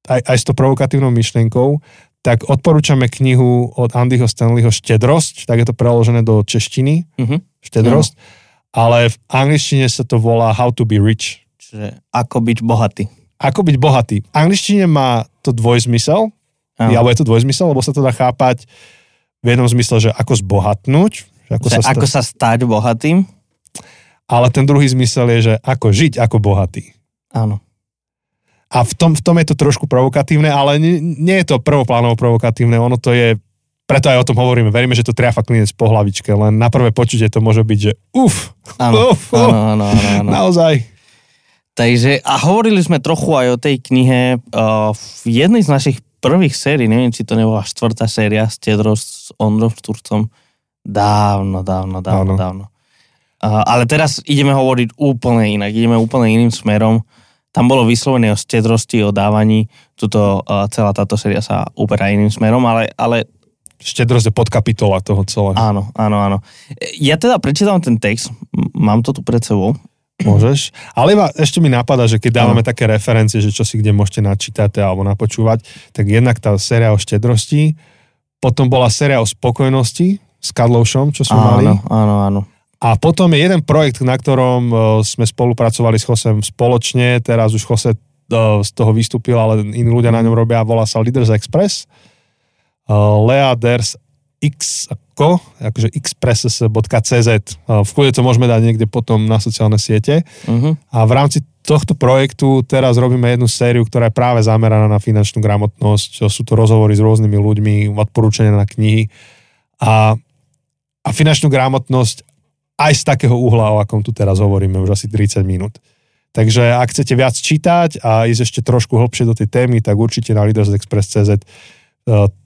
aj, aj s tou provokatívnou myšlienkou, tak odporúčame knihu od Andyho Stanleyho Štedrosť, tak je to preložené do češtiny, mm-hmm. Štedrosť, no. ale v angličtine sa to volá How to be rich. Čiže ako byť bohatý. Ako byť bohatý. V angličtine má to dvojzmysel, alebo je to dvojzmysel, lebo sa to dá chápať v jednom zmysle, že ako zbohatnúť. Že ako, že sa, ako sa stať bohatým. Ale ten druhý zmysel je, že ako žiť ako bohatý. Áno. A v tom, v tom je to trošku provokatívne, ale nie, nie je to prvoplánovo provokatívne, ono to je, preto aj o tom hovoríme, veríme, že to triafa klinec po hlavičke, len na prvé počutie to môže byť, že uf, áno, uf, áno, áno, áno, áno. naozaj. Takže a hovorili sme trochu aj o tej knihe uh, v jednej z našich prvých sérií, neviem, či to nebola štvrtá séria s Tedros, Ondrom Šturcom, dávno, dávno, dávno, Áno. dávno. Uh, ale teraz ideme hovoriť úplne inak, ideme úplne iným smerom. Tam bolo vyslovené o stedrosti, o dávaní. Tuto, uh, celá táto séria sa uberá iným smerom, ale, ale Štedrosť je podkapitola toho celého. Áno, áno, áno. Ja teda prečítam ten text, mám to tu pred sebou Môžeš. Ale iba ešte mi napadá, že keď dávame no. také referencie, že čo si kde môžete načítať alebo napočúvať, tak jednak tá séria o štedrosti, potom bola séria o spokojnosti s Kadloušom, čo sme áno, mali. Áno, áno. A potom je jeden projekt, na ktorom uh, sme spolupracovali s Chosem spoločne, teraz už Chose uh, z toho vystúpil, ale iní ľudia na ňom robia, volá sa Leaders Express. Uh, Lea Ders X ako, akože expresses.cz. V kľude to môžeme dať niekde potom na sociálne siete. Uh-huh. A v rámci tohto projektu teraz robíme jednu sériu, ktorá je práve zameraná na finančnú gramotnosť. Sú to rozhovory s rôznymi ľuďmi, odporúčania na knihy. A, a finančnú gramotnosť aj z takého uhla, o akom tu teraz hovoríme, už asi 30 minút. Takže ak chcete viac čítať a ísť ešte trošku hlbšie do tej témy, tak určite na leadersexpress.cz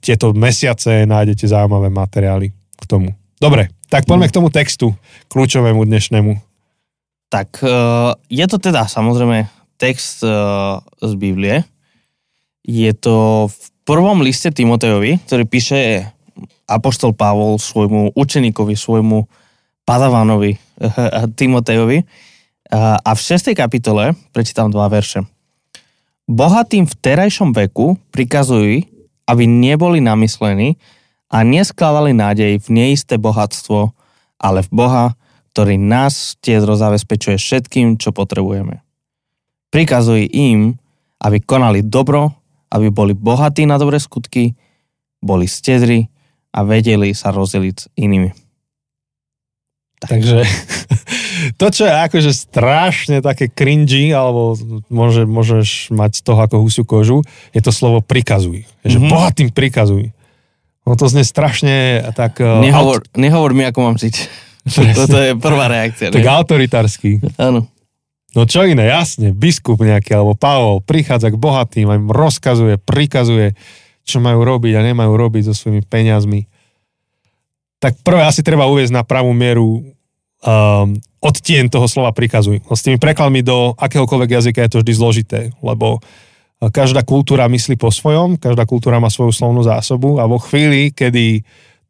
tieto mesiace nájdete zaujímavé materiály k tomu. Dobre, tak poďme k tomu textu, kľúčovému dnešnému. Tak e, je to teda samozrejme text e, z Biblie. Je to v prvom liste Timotejovi, ktorý píše Apoštol Pavol svojmu učeníkovi, svojmu padavanovi Timotejovi. A v 6. kapitole prečítam dva verše. Bohatým v terajšom veku prikazujú, aby neboli namyslení a neskladali nádej v neisté bohatstvo, ale v Boha, ktorý nás tiedro zabezpečuje všetkým, čo potrebujeme. Prikazuj im, aby konali dobro, aby boli bohatí na dobré skutky, boli stedri a vedeli sa rozdeliť s inými. Takže to, čo je akože strašne také cringy, alebo môže, môžeš mať z toho ako husiu kožu, je to slovo prikazuj. Že mm-hmm. bohatým prikazuj. No to znie strašne tak... Uh, nehovor, aut... nehovor mi, ako mám žiť. to je prvá reakcia. Tak autoritársky. Áno. No čo iné, jasne, biskup nejaký, alebo Pavol prichádza k bohatým a im rozkazuje, prikazuje, čo majú robiť a nemajú robiť so svojimi peniazmi tak prvé asi treba uvieť na pravú mieru um, odtien toho slova prikazuj. S tými prekladmi do akéhokoľvek jazyka je to vždy zložité, lebo uh, každá kultúra myslí po svojom, každá kultúra má svoju slovnú zásobu a vo chvíli, kedy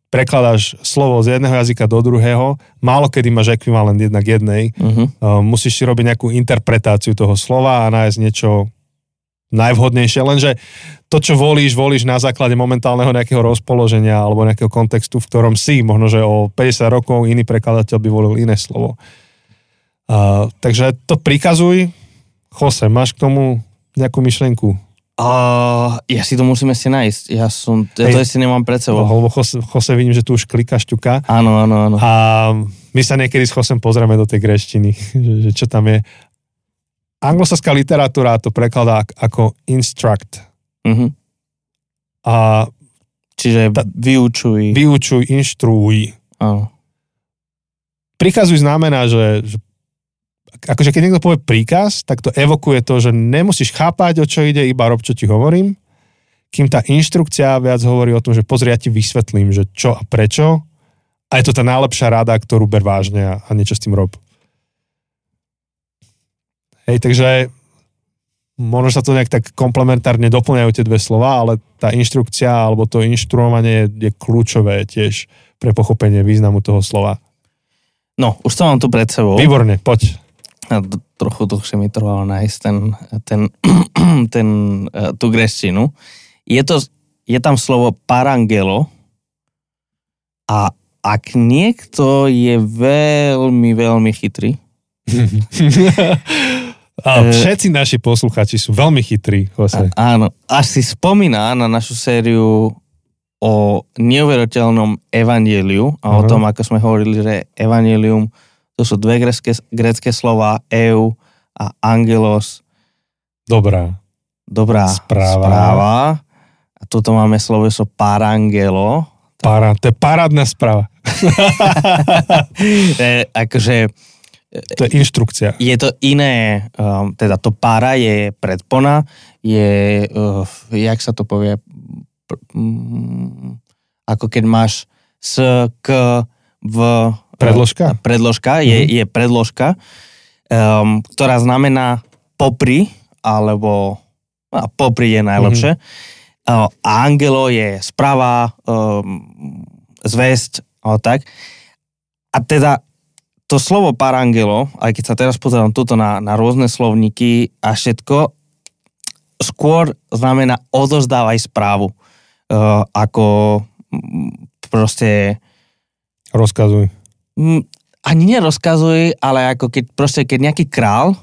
prekladáš slovo z jedného jazyka do druhého, málo kedy máš ekvivalent jedna k jednej. Uh-huh. Uh, musíš si robiť nejakú interpretáciu toho slova a nájsť niečo najvhodnejšie, lenže to, čo volíš, volíš na základe momentálneho nejakého rozpoloženia alebo nejakého kontextu, v ktorom si, možno, že o 50 rokov iný prekladateľ by volil iné slovo. Uh, takže to prikazuj. Jose, máš k tomu nejakú myšlenku? Uh, ja si to musím ešte nájsť. Ja, som, ja to ešte nemám pred sebou. Lebo Jose, Jose vidím, že tu už klika šťuka. Áno, áno, áno. A my sa niekedy s Josem pozrieme do tej greštiny, že, že čo tam je anglosaská literatúra to prekladá ako instruct. Uh-huh. A Čiže ta, vyučuj. Vyučuj, inštruuj. Prikazuj znamená, že, že akože keď niekto povie príkaz, tak to evokuje to, že nemusíš chápať, o čo ide, iba rob, čo ti hovorím. Kým tá inštrukcia viac hovorí o tom, že pozri, ja ti vysvetlím, že čo a prečo. A je to tá najlepšia rada, ktorú ber vážne a, a niečo s tým rob. Hej, takže možno sa to nejak tak komplementárne doplňajú tie dve slova, ale tá inštrukcia alebo to inštruovanie je, je kľúčové tiež pre pochopenie významu toho slova. No, už to mám tu pred sebou. Výborne, poď. A trochu dlhšie mi trvalo nájsť ten, ten, ten, e, tú greštinu. Je, to, je tam slovo parangelo a ak niekto je veľmi, veľmi chytrý, A e, všetci naši posluchači sú veľmi chytrí, Jose. Áno, až si spomína na našu sériu o neuveriteľnom evanieliu a uh-huh. o tom, ako sme hovorili, že evanielium to sú dve grecké, grecké slova eu a angelos. Dobrá. Dobrá správa. správa. A tuto máme slovo so parangelo. Para, to je parádna správa. e, akože to je inštrukcia. Je to iné, um, teda to pára je predpona, je, uh, jak sa to povie, um, ako keď máš s, k, v... Predložka? Uh, predložka, je, mhm. je predložka, um, ktorá znamená popri, alebo a popri je najlepšie. Mm-hmm. Uh, a angelo je správa, um, zväzť, a tak. A teda to slovo parangelo, aj keď sa teraz pozerám tuto na, na rôzne slovníky a všetko, skôr znamená odozdávaj správu. Uh, ako proste... Rozkazuj. Ani nerozkazuj, ale ako keď proste, keď nejaký král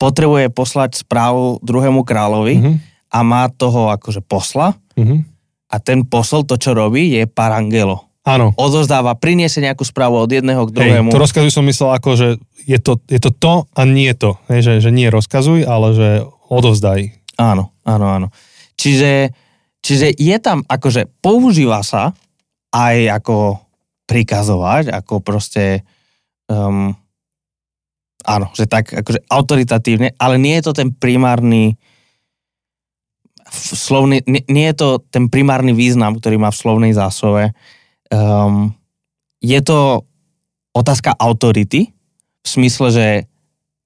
potrebuje poslať správu druhému kráľovi uh-huh. a má toho akože posla uh-huh. a ten posol to, čo robí, je parangelo. Áno. Odozdáva, priniesie nejakú správu od jedného k druhému. Hej, to rozkazuj som myslel ako, že je to je to, to a nie to. Hej, že, že nie rozkazuj, ale že odovzdaj. Áno, áno, áno. Čiže, čiže je tam, akože používa sa aj ako prikazovať, ako proste um, áno, že tak akože autoritatívne, ale nie je to ten primárny slovný, nie, nie je to ten primárny význam, ktorý má v slovnej zásobe um, je to otázka autority, v smysle, že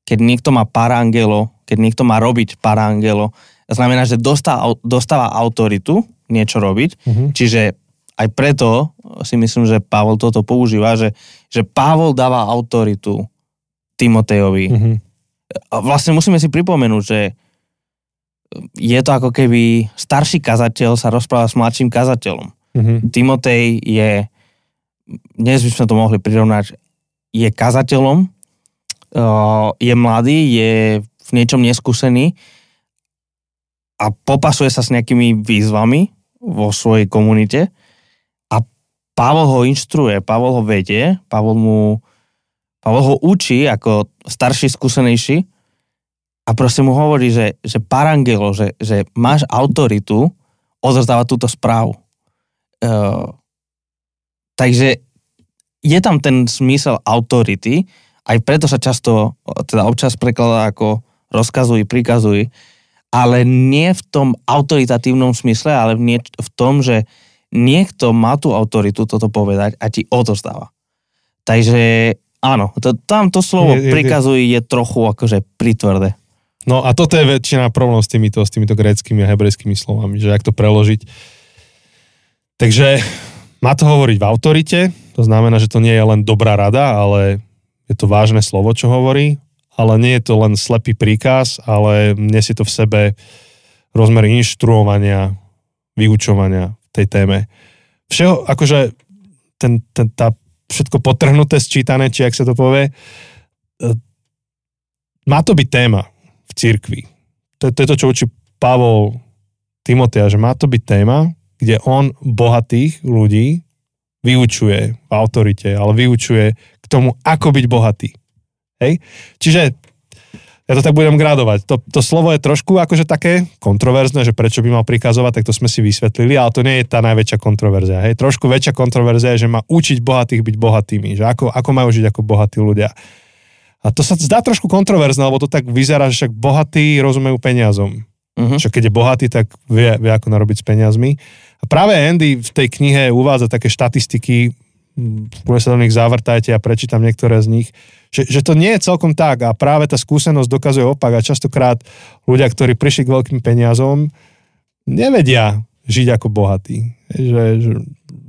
keď niekto má parangelo, keď niekto má robiť parangelo, znamená, že dostáva, dostáva autoritu niečo robiť, uh-huh. čiže aj preto si myslím, že Pavol toto používa, že, že Pavol dáva autoritu Timotejovi. Uh-huh. A vlastne musíme si pripomenúť, že je to ako keby starší kazateľ sa rozpráva s mladším kazateľom. Mm-hmm. Timotej je, dnes by sme to mohli prirovnať, je kazateľom, uh, je mladý, je v niečom neskúsený a popasuje sa s nejakými výzvami vo svojej komunite a Pavol ho inštruuje, Pavol ho vedie, Pavol mu Pavol ho učí ako starší, skúsenejší a proste mu hovorí, že, že parangelo, že, že máš autoritu odozdávať túto správu. Uh, takže je tam ten smysel autority, aj preto sa často, teda občas prekladá ako rozkazuj, prikazuj, ale nie v tom autoritatívnom smysle, ale nie v tom, že niekto má tú autoritu toto povedať a ti odozdáva. Takže áno, to, tam to slovo je, je, prikazuj je trochu akože pritvrdé. No a toto je väčšina problém s týmito, s týmito gréckými a hebrejskými slovami, že ak to preložiť. Takže má to hovoriť v autorite, to znamená, že to nie je len dobrá rada, ale je to vážne slovo, čo hovorí, ale nie je to len slepý príkaz, ale nesie to v sebe rozmer inštruovania, vyučovania tej téme. Všeho, akože ten, ten, tá všetko potrhnuté, sčítané, či ak sa to povie, e, má to byť téma v cirkvi. To, to je to, čo učí Pavol Timotea, že má to byť téma, kde on bohatých ľudí vyučuje v autorite, ale vyučuje k tomu, ako byť bohatý. Hej? Čiže ja to tak budem gradovať. To, to slovo je trošku akože také kontroverzné, že prečo by mal prikazovať, tak to sme si vysvetlili, ale to nie je tá najväčšia kontroverzia. Hej? Trošku väčšia kontroverzia je, že má učiť bohatých byť bohatými, že ako, ako majú žiť ako bohatí ľudia. A to sa zdá trošku kontroverzné, lebo to tak vyzerá, že však bohatí rozumejú peniazom. Uh-huh. Čo keď je bohatý, tak vie, vie ako narobiť s peniazmi. A práve Andy v tej knihe uvádza také štatistiky, v sa do nich zavrtajte a prečítam niektoré z nich, že, že to nie je celkom tak a práve tá skúsenosť dokazuje opak a častokrát ľudia, ktorí prišli k veľkým peniazom, nevedia žiť ako bohatí. Že, že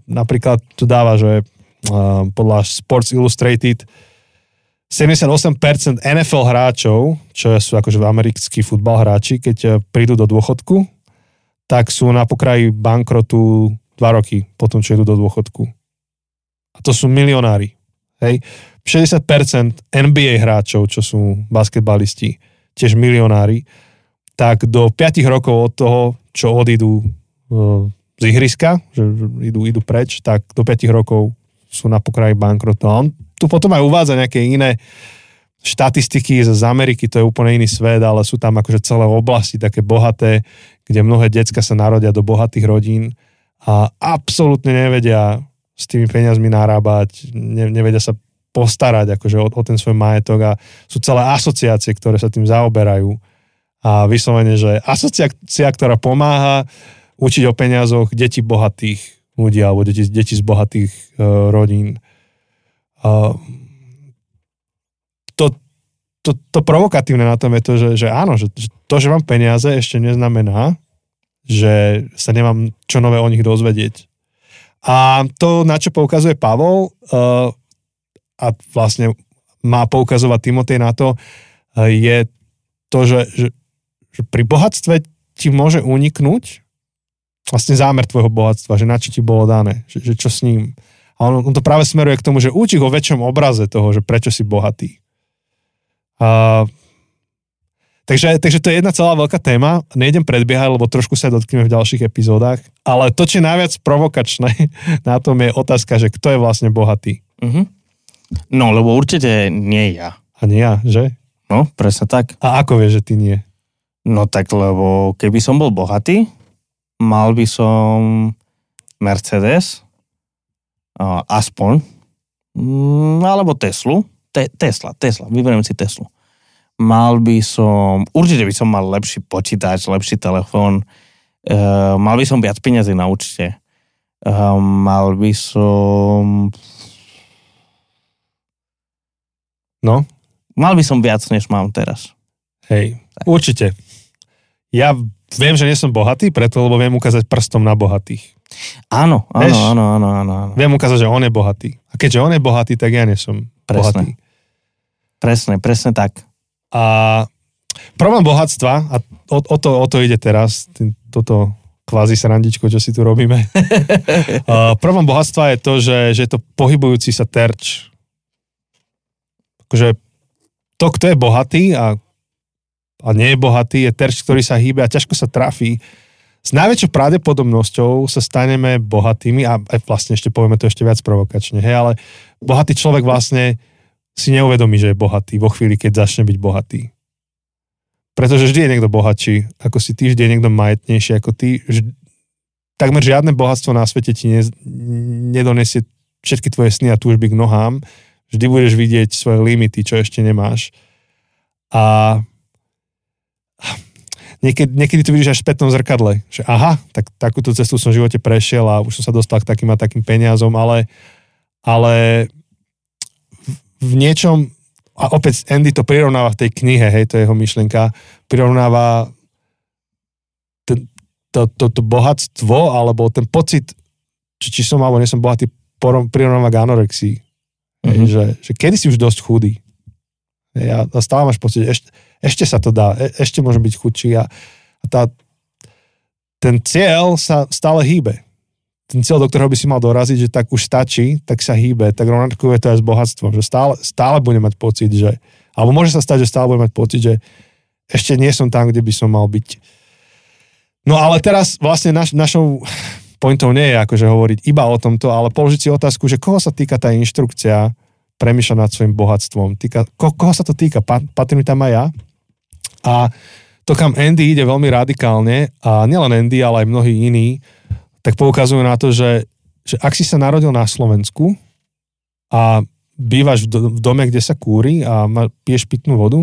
napríklad tu dáva, že uh, podľa Sports Illustrated 78% NFL hráčov, čo sú akože americkí futbal hráči, keď eh, prídu do dôchodku, tak sú na pokraji bankrotu 2 roky potom, čo idú do dôchodku. A to sú milionári. Hej. 60% NBA hráčov, čo sú basketbalisti, tiež milionári, tak do 5 rokov od toho, čo odídu eh, z ihriska, že idú, idú preč, tak do 5 rokov sú na pokraji bankrotu. A on tu potom aj uvádza nejaké iné štatistiky z Ameriky, to je úplne iný svet, ale sú tam akože celé oblasti také bohaté, kde mnohé decka sa narodia do bohatých rodín a absolútne nevedia s tými peniazmi narábať, ne, nevedia sa postarať akože o, o ten svoj majetok a sú celé asociácie, ktoré sa tým zaoberajú. A vyslovene, že asociácia, ktorá pomáha učiť o peniazoch deti bohatých ľudí alebo deti, deti z bohatých uh, rodín. Uh, to, to provokatívne na tom je to, že, že áno, že, že to, že mám peniaze, ešte neznamená, že sa nemám čo nové o nich dozvedieť. A to, na čo poukazuje Pavol, uh, a vlastne má poukazovať Timotej na to, uh, je to, že, že, že pri bohatstve ti môže uniknúť vlastne zámer tvojho bohatstva, že na čo ti bolo dané, že, že čo s ním. A on, on to práve smeruje k tomu, že učí ho väčšom obraze toho, že prečo si bohatý. A, takže, takže to je jedna celá veľká téma. Nejdem predbiehať, lebo trošku sa dotkneme v ďalších epizódach. Ale to, čo je najviac provokačné na tom je otázka, že kto je vlastne bohatý. Uh-huh. No, lebo určite nie ja. A nie ja, že? No, presne tak. A ako vieš, že ty nie? No tak, lebo keby som bol bohatý, mal by som Mercedes, aspoň, mm, alebo Teslu, Te, Tesla, Tesla, vyberiem si Teslu. Mal by som, určite by som mal lepší počítač, lepší telefón, uh, mal by som viac peniazy na účte, uh, mal by som... No? Mal by som viac, než mám teraz. Hej, tak. určite. Ja viem, že nie som bohatý, preto, lebo viem ukázať prstom na bohatých. Áno, áno, Veš, áno, áno, áno, áno. Viem ukázať, že on je bohatý. A keďže on je bohatý, tak ja nie som presne. bohatý. Presne, presne tak. A problém bohatstva, a o, o, to, o to ide teraz, tým, toto kvázi srandičko, čo si tu robíme. uh, problém bohatstva je to, že, že je to pohybujúci sa terč. Takže to, kto je bohatý a a nie je bohatý, je terč, ktorý sa hýbe a ťažko sa trafí. S najväčšou pravdepodobnosťou sa staneme bohatými a aj vlastne ešte povieme to ešte viac provokačne, hej, ale bohatý človek vlastne si neuvedomí, že je bohatý vo chvíli, keď začne byť bohatý. Pretože vždy je niekto bohatší ako si ty, vždy je niekto majetnejší ako ty. Vždy, takmer žiadne bohatstvo na svete ti ne, nedonesie všetky tvoje sny a túžby k nohám. Vždy budeš vidieť svoje limity, čo ešte nemáš. A niekedy, niekedy to vidíš až v spätnom zrkadle, že aha, tak takúto cestu som v živote prešiel a už som sa dostal k takým a takým peniazom, ale, ale v niečom a opäť Andy to prirovnáva v tej knihe, hej, to je jeho myšlienka, prirovnáva ten, to, to, to bohatstvo, alebo ten pocit, či, či som alebo nie som bohatý, prirovnáva k anorexii. Mm-hmm. Hej, mhm. že, že kedy si už dosť chudý. Hej, a, a stále máš pocit, ešte, ešte sa to dá, e, ešte môžem byť chudší a, a tá, ten cieľ sa stále hýbe ten cieľ, do ktorého by si mal doraziť, že tak už stačí, tak sa hýbe, tak rovnako je to aj s bohatstvom, že stále, stále bude mať pocit, že, alebo môže sa stať, že stále bude mať pocit, že ešte nie som tam, kde by som mal byť. No ale teraz vlastne naš, našou pointou nie je akože hovoriť iba o tomto, ale položiť si otázku, že koho sa týka tá inštrukcia premýšľať nad svojim bohatstvom. Týka, ko, koho sa to týka? Patrím tam aj ja. A to, kam Andy ide veľmi radikálne, a nielen Andy, ale aj mnohí iní, tak poukazujú na to, že, že ak si sa narodil na Slovensku a bývaš v dome, kde sa kúri a piješ pitnú vodu,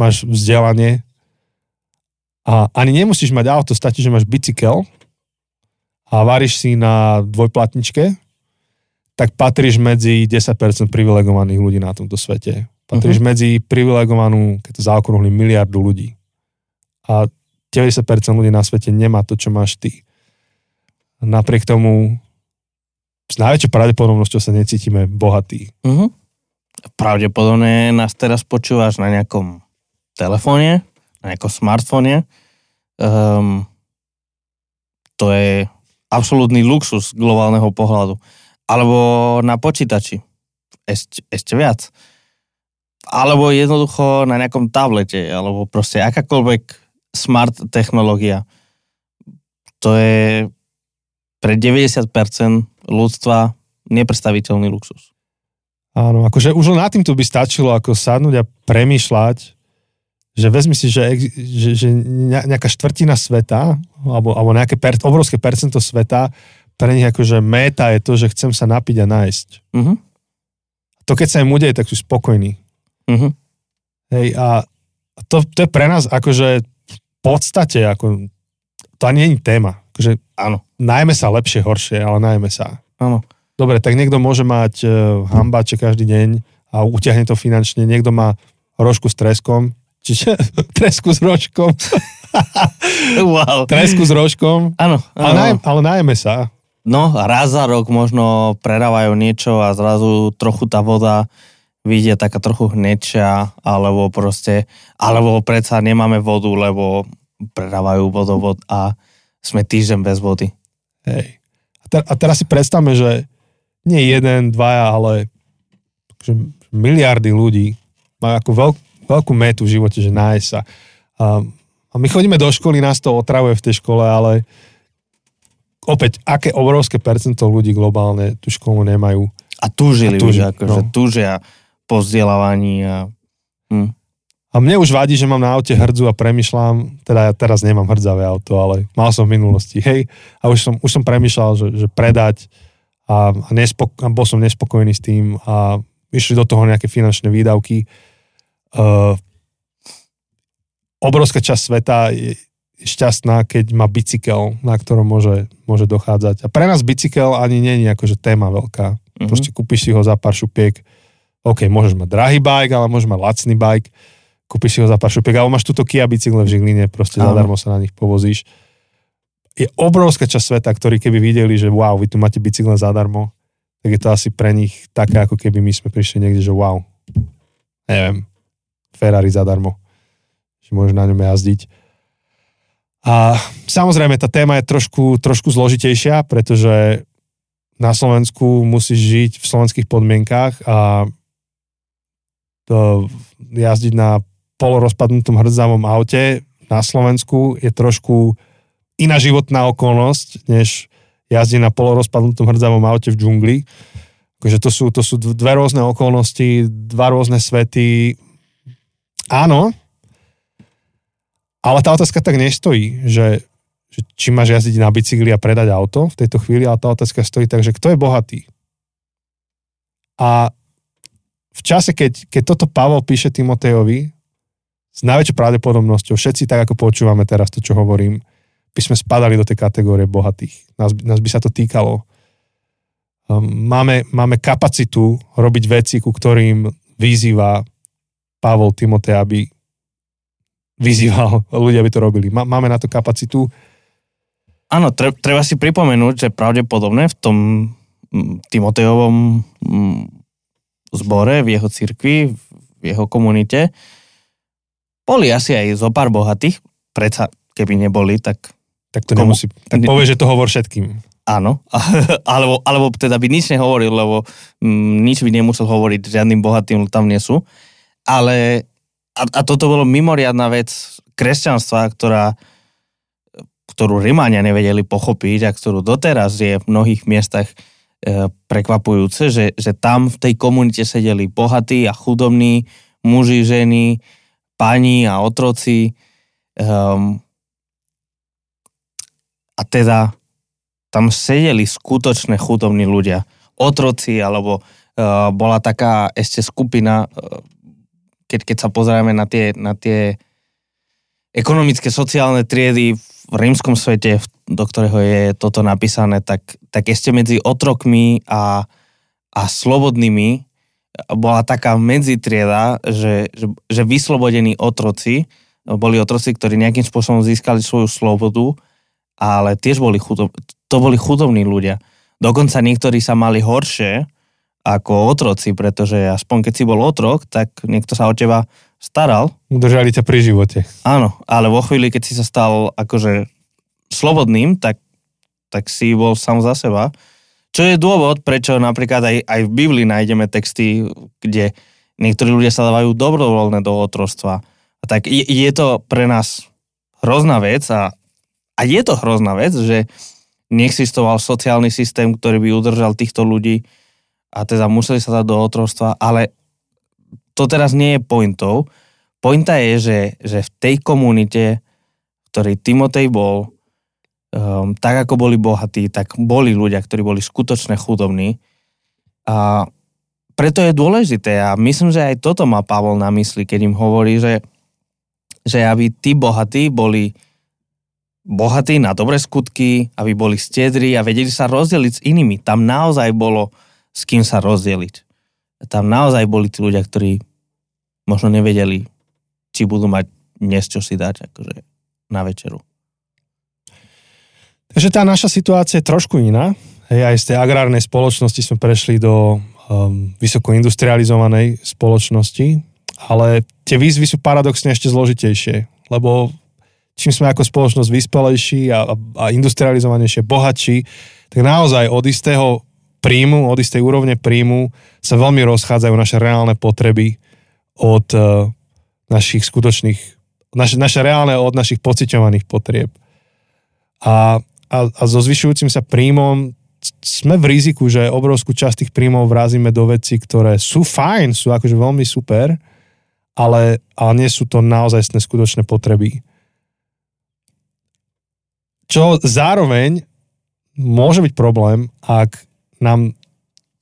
máš vzdelanie a ani nemusíš mať auto, stačí, že máš bicykel a varíš si na dvojplatničke, tak patríš medzi 10% privilegovaných ľudí na tomto svete. Patríš uh-huh. medzi privilegovanú, keď to zaokrúhli, miliardu ľudí. A 90% ľudí na svete nemá to, čo máš ty. Napriek tomu s najväčšou pravdepodobnosťou sa necítime bohatí. Uh-huh. Pravdepodobne nás teraz počúvaš na nejakom telefóne, na nejakom smartfóne. Um, to je absolútny luxus globálneho pohľadu. Alebo na počítači. Ešte, ešte viac. Alebo jednoducho na nejakom tablete, alebo proste akákoľvek smart technológia. To je pre 90% ľudstva nepredstaviteľný luxus. Áno, akože už len na týmto by stačilo ako sadnúť a premýšľať, že vezmi si, že, že, že nejaká štvrtina sveta, alebo, alebo nejaké per, obrovské percento sveta, pre nich akože méta je to, že chcem sa napiť a nájsť. Uh-huh. To keď sa im udeje, tak sú spokojní. Uh-huh. Hej, a to, to je pre nás akože podstate, ako, to ani je téma. Akože, áno. Najmä sa lepšie, horšie, ale najmä sa. Áno. Dobre, tak niekto môže mať uh, hambáče každý deň a utiahne to finančne, niekto má rožku s treskom, čiže tresku s rožkom. wow. Tresku s rožkom. Áno. Ale, naj, ale najmä sa. No, raz za rok možno predávajú niečo a zrazu trochu tá voda vyjde taká trochu hnečia, alebo proste, alebo predsa nemáme vodu, lebo predávajú vodovod a sme týždeň bez vody. Hej. A, te, a teraz si predstavme, že nie jeden, dvaja, ale že miliardy ľudí majú ako veľk, veľkú metu v živote, že nájsť sa. A, a my chodíme do školy, nás to otravuje v tej škole, ale opäť, aké obrovské percento ľudí globálne tú školu nemajú. A túžili a túži, už, akože no. túžia po vzdelávaní. A, hm. a mne už vadí, že mám na aute hrdzu a premyšľam, teda ja teraz nemám hrdzavé auto, ale mal som v minulosti, hej, a už som, už som premyšľal, že, že predať a, a, nespok- a bol som nespokojný s tým a išli do toho nejaké finančné výdavky. Uh, obrovská časť sveta je šťastná, keď má bicykel, na ktorom môže, môže dochádzať. A pre nás bicykel ani nie je akože téma veľká. Mm-hmm. Proste kúpiš si ho za pár šupiek, OK, môžeš mať drahý bike, ale môžeš mať lacný bike, kúpiš si ho za pár šupiek, alebo máš túto Kia bicykle v Žiline, proste Áno. zadarmo sa na nich povozíš. Je obrovská časť sveta, ktorí keby videli, že wow, vy tu máte bicykle zadarmo, tak je to asi pre nich také, ako keby my sme prišli niekde, že wow, neviem, Ferrari zadarmo, že môžeš na ňom jazdiť. A samozrejme, tá téma je trošku, trošku zložitejšia, pretože na Slovensku musíš žiť v slovenských podmienkách a jazdiť na polorozpadnutom hrdzavom aute na Slovensku je trošku iná životná okolnosť, než jazdí na polorozpadnutom hrdzavom aute v džungli. Takže to sú, to sú dve rôzne okolnosti, dva rôzne svety. Áno, ale tá otázka tak nestojí, že, že či máš jazdiť na bicykli a predať auto v tejto chvíli, ale tá otázka stojí tak, že kto je bohatý. A v čase, keď, keď toto Pavol píše Timotejovi, s najväčšou pravdepodobnosťou, všetci tak, ako počúvame teraz to, čo hovorím, by sme spadali do tej kategórie bohatých. Nás, nás by sa to týkalo. Um, máme, máme kapacitu robiť veci, ku ktorým vyzýva Pavol Timotej, aby vyzýval ľudia, aby to robili. Máme na to kapacitu. Áno, treba si pripomenúť, že pravdepodobne v tom mm, Timotejovom mm, zbore, v jeho cirkvi, v jeho komunite, boli asi aj zo pár bohatých, predsa keby neboli, tak... Tak to komu... nemusí... Tak povie, že to hovor všetkým. Áno, alebo, alebo teda by nič nehovoril, lebo m, nič by nemusel hovoriť, žiadnym bohatým tam nie sú. Ale a, a toto bolo mimoriadná vec kresťanstva, ktorá, ktorú Rimania nevedeli pochopiť a ktorú doteraz je v mnohých miestach prekvapujúce, že, že tam v tej komunite sedeli bohatí a chudobní muži, ženy, pani a otroci. Um, a teda tam sedeli skutočné chudobní ľudia. Otroci, alebo uh, bola taká ešte skupina, uh, keď, keď sa pozrieme na tie, na tie ekonomické, sociálne triedy v rímskom svete, do ktorého je toto napísané, tak, tak ešte medzi otrokmi a, a slobodnými bola taká medzitrieda, že, že, že vyslobodení otroci, boli otroci, ktorí nejakým spôsobom získali svoju slobodu, ale tiež boli chudob, to boli chudobní ľudia. Dokonca niektorí sa mali horšie ako otroci, pretože aspoň keď si bol otrok, tak niekto sa o teba staral. Udržali ťa pri živote. Áno, ale vo chvíli, keď si sa stal akože slobodným, tak, tak si bol sám za seba čo je dôvod, prečo napríklad aj, aj v Biblii nájdeme texty, kde niektorí ľudia sa dávajú dobrovoľné do otrostva. A tak je, je to pre nás hrozná vec a, a je to hrozná vec, že neexistoval sociálny systém, ktorý by udržal týchto ľudí a teda museli sa dať do otrostva, ale to teraz nie je pointou. Pointa je, že, že v tej komunite, v ktorej Timotej bol, um, tak ako boli bohatí, tak boli ľudia, ktorí boli skutočne chudobní. A preto je dôležité a myslím, že aj toto má Pavol na mysli, keď im hovorí, že, že aby tí bohatí boli bohatí na dobré skutky, aby boli stiedri a vedeli sa rozdeliť s inými. Tam naozaj bolo s kým sa rozdeliť. Tam naozaj boli tí ľudia, ktorí možno nevedeli, či budú mať dnes čo si dať akože na večeru. Takže tá naša situácia je trošku iná. Hej, aj z tej agrárnej spoločnosti sme prešli do um, vysoko industrializovanej spoločnosti, ale tie výzvy sú paradoxne ešte zložitejšie, lebo čím sme ako spoločnosť vyspelejší a, a industrializovanejšie, bohatší, tak naozaj od istého príjmu, od istej úrovne príjmu sa veľmi rozchádzajú naše reálne potreby od uh, našich skutočných, naše, naše reálne od našich pociťovaných potrieb. A a, a so zvyšujúcim sa príjmom sme v riziku, že obrovskú časť tých príjmov vrázime do veci, ktoré sú fajn, sú akože veľmi super, ale, ale nie sú to naozaj skutočné potreby. Čo zároveň môže byť problém, ak nám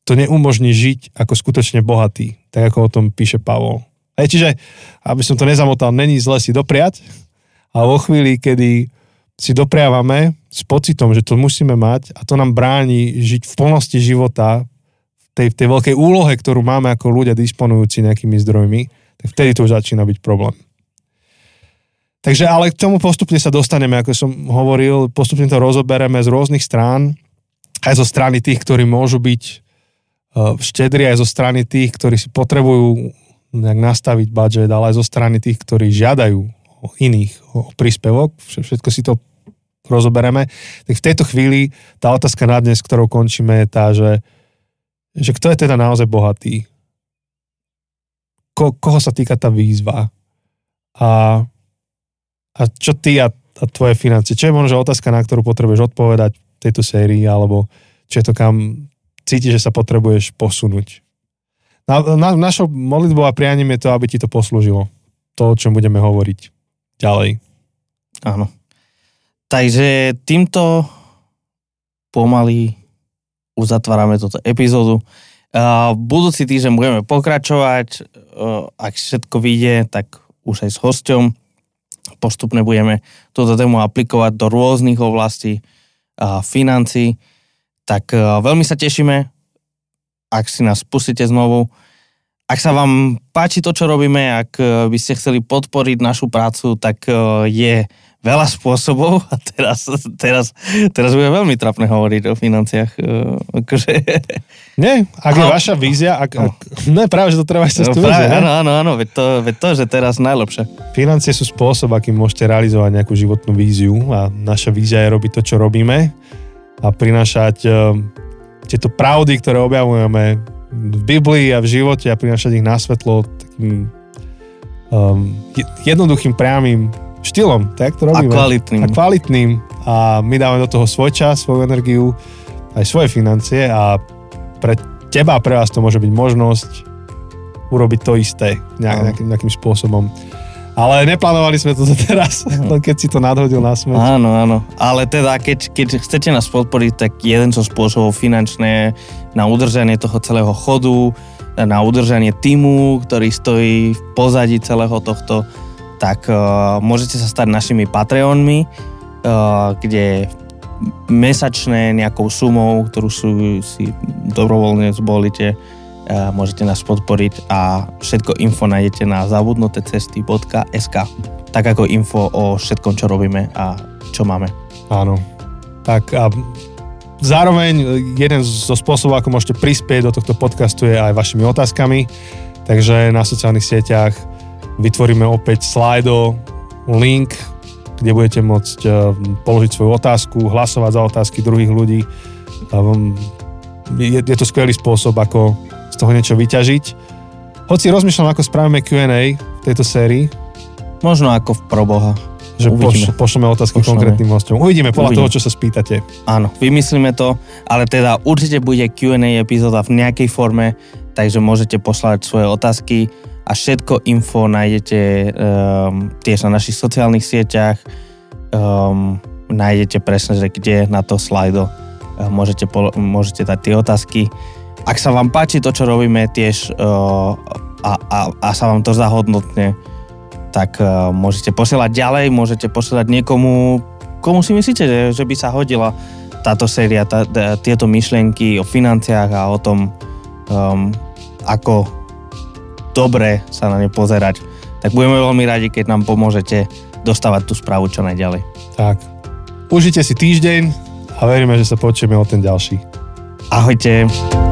to neumožní žiť ako skutočne bohatý, tak ako o tom píše Pavol. Hej, čiže, aby som to nezamotal, není zle si dopriať, a vo chvíli, kedy si dopriavame s pocitom, že to musíme mať a to nám bráni žiť v plnosti života, v tej, tej veľkej úlohe, ktorú máme ako ľudia disponujúci nejakými zdrojmi, tak vtedy to už začína byť problém. Takže ale k tomu postupne sa dostaneme, ako som hovoril, postupne to rozobereme z rôznych strán, aj zo strany tých, ktorí môžu byť štedri, aj zo strany tých, ktorí si potrebujú nejak nastaviť budget, ale aj zo strany tých, ktorí žiadajú iných o príspevok, všetko si to rozobereme, tak v tejto chvíli tá otázka na dnes, ktorou končíme, je tá, že, že kto je teda naozaj bohatý? Ko, koho sa týka tá výzva? A, a čo ty a, a tvoje financie? Čo je možno otázka, na ktorú potrebuješ odpovedať v tejto sérii, alebo čo je to, kam cítiš, že sa potrebuješ posunúť? Na, na, našou modlitbou a prianím je to, aby ti to poslúžilo. To, o čom budeme hovoriť ďalej. Áno. Takže týmto pomaly uzatvárame túto epizódu. Uh, budúci týždeň budeme pokračovať. Uh, ak všetko vyjde, tak už aj s hosťom. Postupne budeme túto tému aplikovať do rôznych oblastí uh, financí. Tak uh, veľmi sa tešíme, ak si nás pustíte znovu. Ak sa vám páči to, čo robíme, ak uh, by ste chceli podporiť našu prácu, tak uh, je veľa spôsobov a teraz, teraz, teraz bude veľmi trapné hovoriť o financiách. Akože... Nie, ak je vaša vízia, ak, ak, ne, práve, že to treba ešte no, práve, áno, áno, áno, veď to, veď to, že teraz najlepšie. Financie sú spôsob, akým môžete realizovať nejakú životnú víziu a naša vízia je robiť to, čo robíme a prinášať uh, tieto pravdy, ktoré objavujeme v Biblii a v živote a prinášať ich na svetlo takým um, jednoduchým, priamým štýlom, tak to robíme. A kvalitným. A kvalitným. A my dáme do toho svoj čas, svoju energiu, aj svoje financie a pre teba pre vás to môže byť možnosť urobiť to isté nejak, nejakým, nejakým spôsobom. Ale neplánovali sme to teraz, len keď si to nadhodil na smet. Áno, áno. Ale teda, keď, keď chcete nás podporiť, tak jeden zo spôsobov finančné na udržanie toho celého chodu, na udržanie týmu, ktorý stojí v pozadí celého tohto tak uh, môžete sa stať našimi Patreonmi, uh, kde mesačné nejakou sumou, ktorú sú, si dobrovoľne zvolíte, môžete nás podporiť a všetko info nájdete na zabudnutecesty.sk tak ako info o všetkom, čo robíme a čo máme. Áno. Tak a zároveň jeden zo spôsobov, ako môžete prispieť do tohto podcastu je aj vašimi otázkami, takže na sociálnych sieťach Vytvoríme opäť slajdo, link, kde budete môcť eh, položiť svoju otázku, hlasovať za otázky druhých ľudí. Je, je to skvelý spôsob, ako z toho niečo vyťažiť. Hoci rozmýšľam, ako spravíme Q&A v tejto sérii. Možno ako v proboha. Že poš, pošleme otázky pošleme. konkrétnym hostom. Uvidíme podľa Uvidíme. toho, čo sa spýtate. Áno, vymyslíme to, ale teda určite bude Q&A epizóda v nejakej forme, takže môžete poslať svoje otázky a všetko info nájdete um, tiež na našich sociálnych sieťach. Um, nájdete presne, že kde na to slajdo uh, môžete, polo- môžete dať tie otázky. Ak sa vám páči to, čo robíme tiež uh, a, a, a sa vám to zahodnotne, tak uh, môžete posielať ďalej, môžete posielať niekomu, komu si myslíte, že, že by sa hodila táto séria, tá, tá, tieto myšlienky o financiách a o tom, um, ako dobre sa na ne pozerať, tak budeme veľmi radi, keď nám pomôžete dostávať tú správu čo najďalej. Tak. Užite si týždeň a veríme, že sa počujeme o ten ďalší. Ahojte.